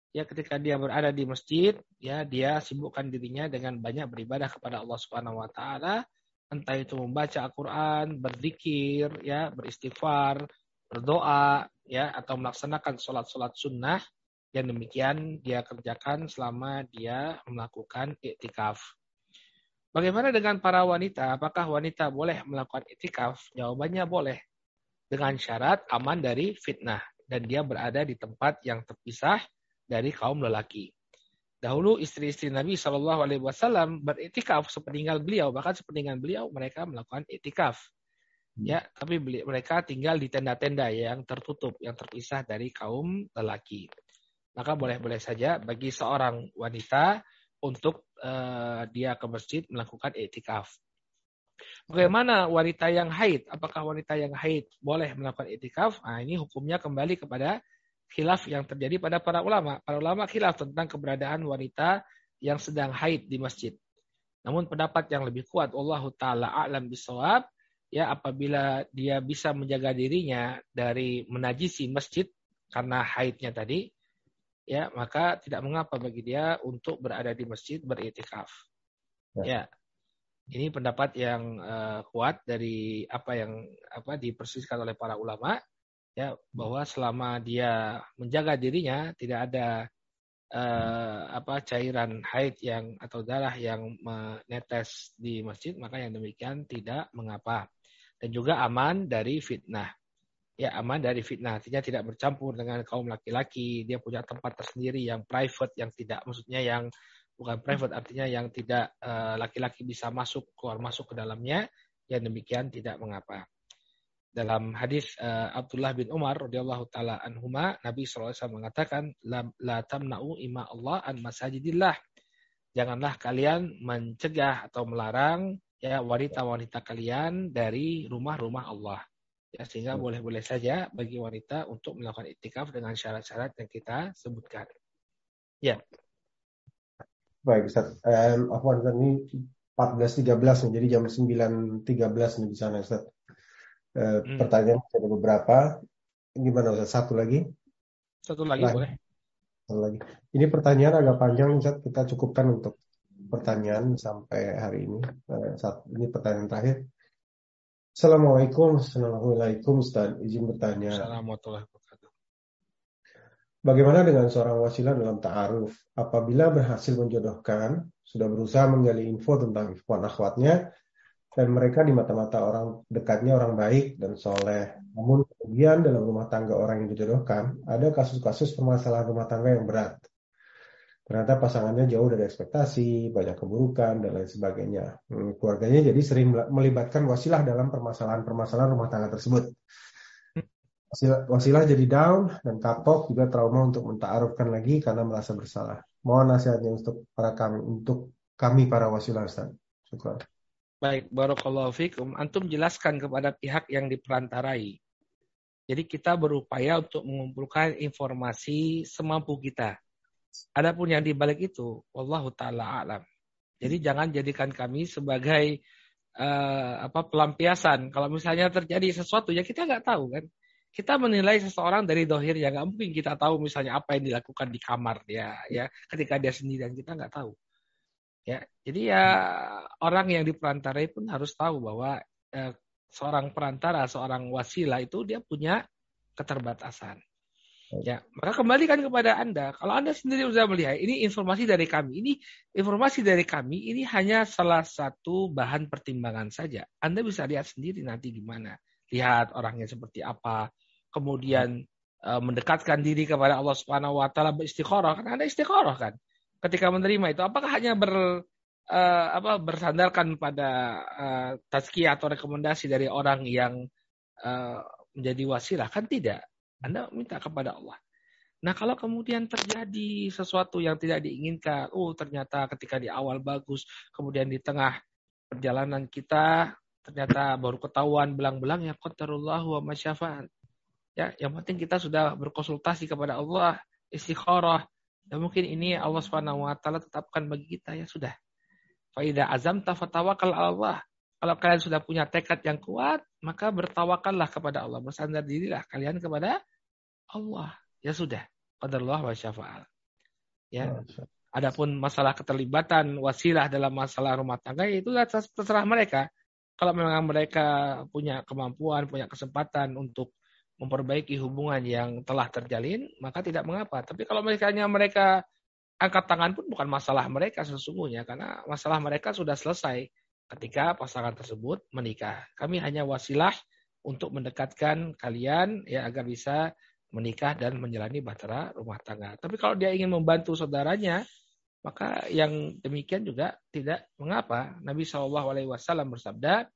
Ya ketika dia berada di masjid, ya dia sibukkan dirinya dengan banyak beribadah kepada Allah Subhanahu wa taala, entah itu membaca Al-Qur'an, berzikir, ya, beristighfar, berdoa, ya, atau melaksanakan sholat-sholat sunnah yang demikian dia kerjakan selama dia melakukan iktikaf. Bagaimana dengan para wanita? Apakah wanita boleh melakukan iktikaf? Jawabannya boleh dengan syarat aman dari fitnah dan dia berada di tempat yang terpisah dari kaum lelaki. Dahulu istri-istri Nabi Shallallahu Alaihi Wasallam beriktikaf sepeninggal beliau, bahkan sepeninggal beliau mereka melakukan iktikaf. Hmm. Ya, tapi mereka tinggal di tenda-tenda yang tertutup, yang terpisah dari kaum lelaki. Maka boleh-boleh saja bagi seorang wanita untuk uh, dia ke masjid melakukan iktikaf. Bagaimana wanita yang haid? Apakah wanita yang haid boleh melakukan itikaf? Nah, ini hukumnya kembali kepada khilaf yang terjadi pada para ulama. Para ulama khilaf tentang keberadaan wanita yang sedang haid di masjid. Namun pendapat yang lebih kuat Allah taala a'lam bisawab ya apabila dia bisa menjaga dirinya dari menajisi masjid karena haidnya tadi ya maka tidak mengapa bagi dia untuk berada di masjid beritikaf. Ya. ya. Ini pendapat yang uh, kuat dari apa yang apa dipersiskan oleh para ulama ya bahwa selama dia menjaga dirinya tidak ada uh, apa cairan haid yang atau darah yang menetes di masjid maka yang demikian tidak mengapa. Dan juga aman dari fitnah. Ya aman dari fitnah. Artinya tidak bercampur dengan kaum laki-laki. Dia punya tempat tersendiri yang private yang tidak maksudnya yang bukan private artinya yang tidak eh, laki-laki uh, bisa masuk keluar masuk ke dalamnya. Yang demikian tidak mengapa dalam hadis uh, Abdullah bin Umar radhiyallahu taala anhuma Nabi SAW mengatakan la, la tamna'u ima Allah an masajidillah. Janganlah kalian mencegah atau melarang ya wanita-wanita kalian dari rumah-rumah Allah. Ya sehingga boleh-boleh saja bagi wanita untuk melakukan itikaf dengan syarat-syarat yang kita sebutkan. Ya. Baik Ustaz. Um, Afwan ini 14.13 nih, jadi jam 9.13 nih di sana Ustaz. Uh, hmm. Pertanyaan ada beberapa. Gimana Ustaz? Satu lagi? Satu lagi Lagi. boleh. Satu lagi. Ini pertanyaan agak panjang Ustaz. Kita cukupkan untuk pertanyaan sampai hari ini. Uh, saat ini pertanyaan terakhir. Assalamualaikum, Assalamualaikum Ustaz. Izin bertanya. Assalamualaikum Bagaimana dengan seorang wasilah dalam ta'aruf? Apabila berhasil menjodohkan, sudah berusaha menggali info tentang ikhwan akhwatnya, dan mereka di mata-mata orang dekatnya orang baik dan soleh. Namun kemudian dalam rumah tangga orang yang dijodohkan, ada kasus-kasus permasalahan rumah tangga yang berat. Ternyata pasangannya jauh dari ekspektasi, banyak keburukan, dan lain sebagainya. Hmm, keluarganya jadi sering melibatkan wasilah dalam permasalahan-permasalahan rumah tangga tersebut wasilah jadi down dan kapok juga trauma untuk mentaarufkan lagi karena merasa bersalah. Mohon nasihatnya untuk para kami untuk kami para wasilah Ustaz. Syukur. Baik, barakallahu fikum. Antum jelaskan kepada pihak yang diperantarai. Jadi kita berupaya untuk mengumpulkan informasi semampu kita. Adapun yang dibalik itu, wallahu taala alam. Jadi jangan jadikan kami sebagai uh, apa pelampiasan. Kalau misalnya terjadi sesuatu ya kita nggak tahu kan kita menilai seseorang dari dohir ya nggak mungkin kita tahu misalnya apa yang dilakukan di kamar dia ya ketika dia sendirian kita nggak tahu ya jadi ya orang yang diperantarai pun harus tahu bahwa eh, seorang perantara seorang wasilah itu dia punya keterbatasan. Ya maka kembalikan kepada anda. Kalau anda sendiri sudah melihat ini informasi dari kami. Ini informasi dari kami ini hanya salah satu bahan pertimbangan saja. Anda bisa lihat sendiri nanti gimana. Lihat orangnya seperti apa. Kemudian uh, mendekatkan diri kepada Allah Subhanahu wa taala beristiqoroh. Kan ada istiqoroh kan ketika menerima itu apakah hanya ber uh, apa bersandarkan pada uh, tazkiyah atau rekomendasi dari orang yang uh, menjadi wasilah kan tidak Anda minta kepada Allah Nah, kalau kemudian terjadi sesuatu yang tidak diinginkan, oh ternyata ketika di awal bagus, kemudian di tengah perjalanan kita ternyata baru ketahuan belang-belang ya qadarullah wa masyafa'at. Ya, yang penting kita sudah berkonsultasi kepada Allah, istikharah. Dan mungkin ini Allah Subhanahu wa taala tetapkan bagi kita ya sudah. Faida azam tafatawakal Allah. Kalau kalian sudah punya tekad yang kuat, maka bertawakallah kepada Allah. Bersandar dirilah kalian kepada Allah. Ya sudah. Qadarullah wa syafa'al. Ya. Adapun masalah keterlibatan wasilah dalam masalah rumah tangga itu terserah mereka. Kalau memang mereka punya kemampuan, punya kesempatan untuk memperbaiki hubungan yang telah terjalin, maka tidak mengapa. Tapi kalau mereka mereka angkat tangan pun bukan masalah mereka sesungguhnya, karena masalah mereka sudah selesai ketika pasangan tersebut menikah. Kami hanya wasilah untuk mendekatkan kalian ya agar bisa menikah dan menjalani bahtera rumah tangga. Tapi kalau dia ingin membantu saudaranya, maka yang demikian juga tidak mengapa. Nabi Shallallahu Alaihi Wasallam bersabda,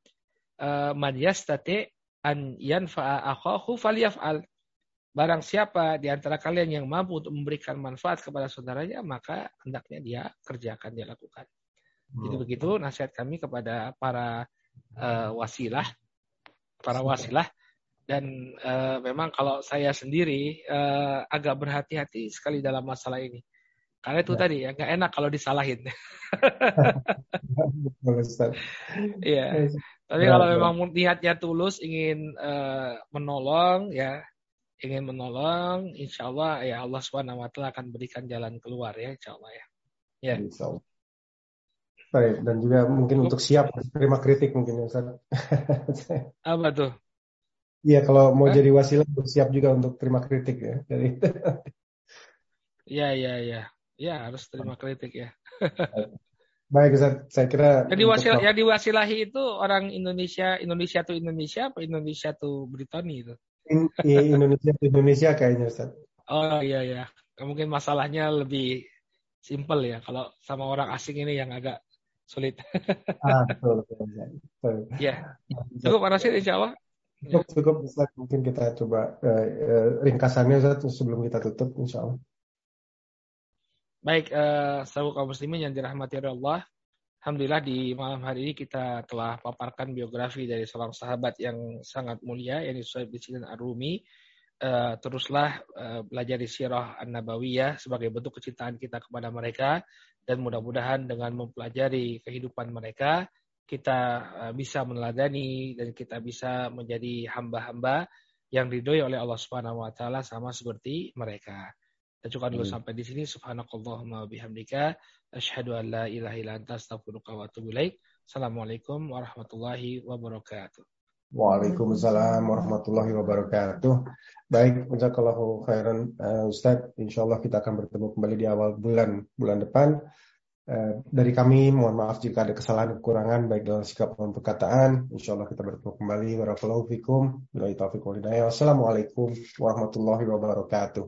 eh, "Man yastati an yanfa'a akhahu falyaf'al." Barang siapa di antara kalian yang mampu untuk memberikan manfaat kepada saudaranya, maka hendaknya dia kerjakan, dia lakukan. Jadi hmm. begitu nasihat kami kepada para uh, wasilah, para wasilah dan uh, memang kalau saya sendiri uh, agak berhati-hati sekali dalam masalah ini. Karena itu ya. tadi ya nggak enak kalau disalahin. Iya. Ya, Tapi kalau ya. memang niatnya tulus ingin uh, menolong ya, ingin menolong, insya Allah ya Allah swt akan berikan jalan keluar ya, insya Allah ya. Ya. Baik, dan juga mungkin untuk siap terima kritik mungkin ya Ustaz. Apa tuh? Iya, kalau mau Hah? jadi wasilah siap juga untuk terima kritik ya. Jadi Iya, iya, iya. Ya, harus terima kritik ya. Baik, Ustaz. Saya kira Jadi wasil yang diwasilahi itu orang Indonesia, Indonesia tuh Indonesia apa Indonesia tuh Britania itu? In, iya, Indonesia tuh Indonesia kayaknya, Ustaz. Oh iya iya. Mungkin masalahnya lebih simpel ya kalau sama orang asing ini yang agak sulit. ah, betul, betul, betul. Ya. Cukup Pak Rasid, insya Allah. Cukup, cukup Ustaz. Mungkin kita coba uh, uh, ringkasannya Ustaz sebelum kita tutup insya Allah. Baik, uh, sahabat kaum muslimin yang dirahmati oleh Allah. Alhamdulillah di malam hari ini kita telah paparkan biografi dari seorang sahabat yang sangat mulia, yakni Suhaib bin Sinan Ar-Rumi. Uh, teruslah uh, belajar di sirah An-Nabawiyah sebagai bentuk kecintaan kita kepada mereka dan mudah-mudahan dengan mempelajari kehidupan mereka kita bisa meneladani dan kita bisa menjadi hamba-hamba yang ridhoi oleh Allah Subhanahu wa taala sama seperti mereka. Kita cukup dulu sampai di sini. Subhanakallahumma bihamdika asyhadu an la ilaha illa anta astaghfiruka wa atubu ilaik. Assalamualaikum warahmatullahi wabarakatuh. Waalaikumsalam warahmatullahi wabarakatuh. Baik, jazakallahu khairan uh, Ustaz. Insyaallah kita akan bertemu kembali di awal bulan bulan depan. Eh, dari kami mohon maaf jika ada kesalahan kekurangan baik dalam sikap maupun perkataan. Insya Allah kita bertemu kembali. Warahmatullahi fikum. Wassalamualaikum warahmatullahi wabarakatuh.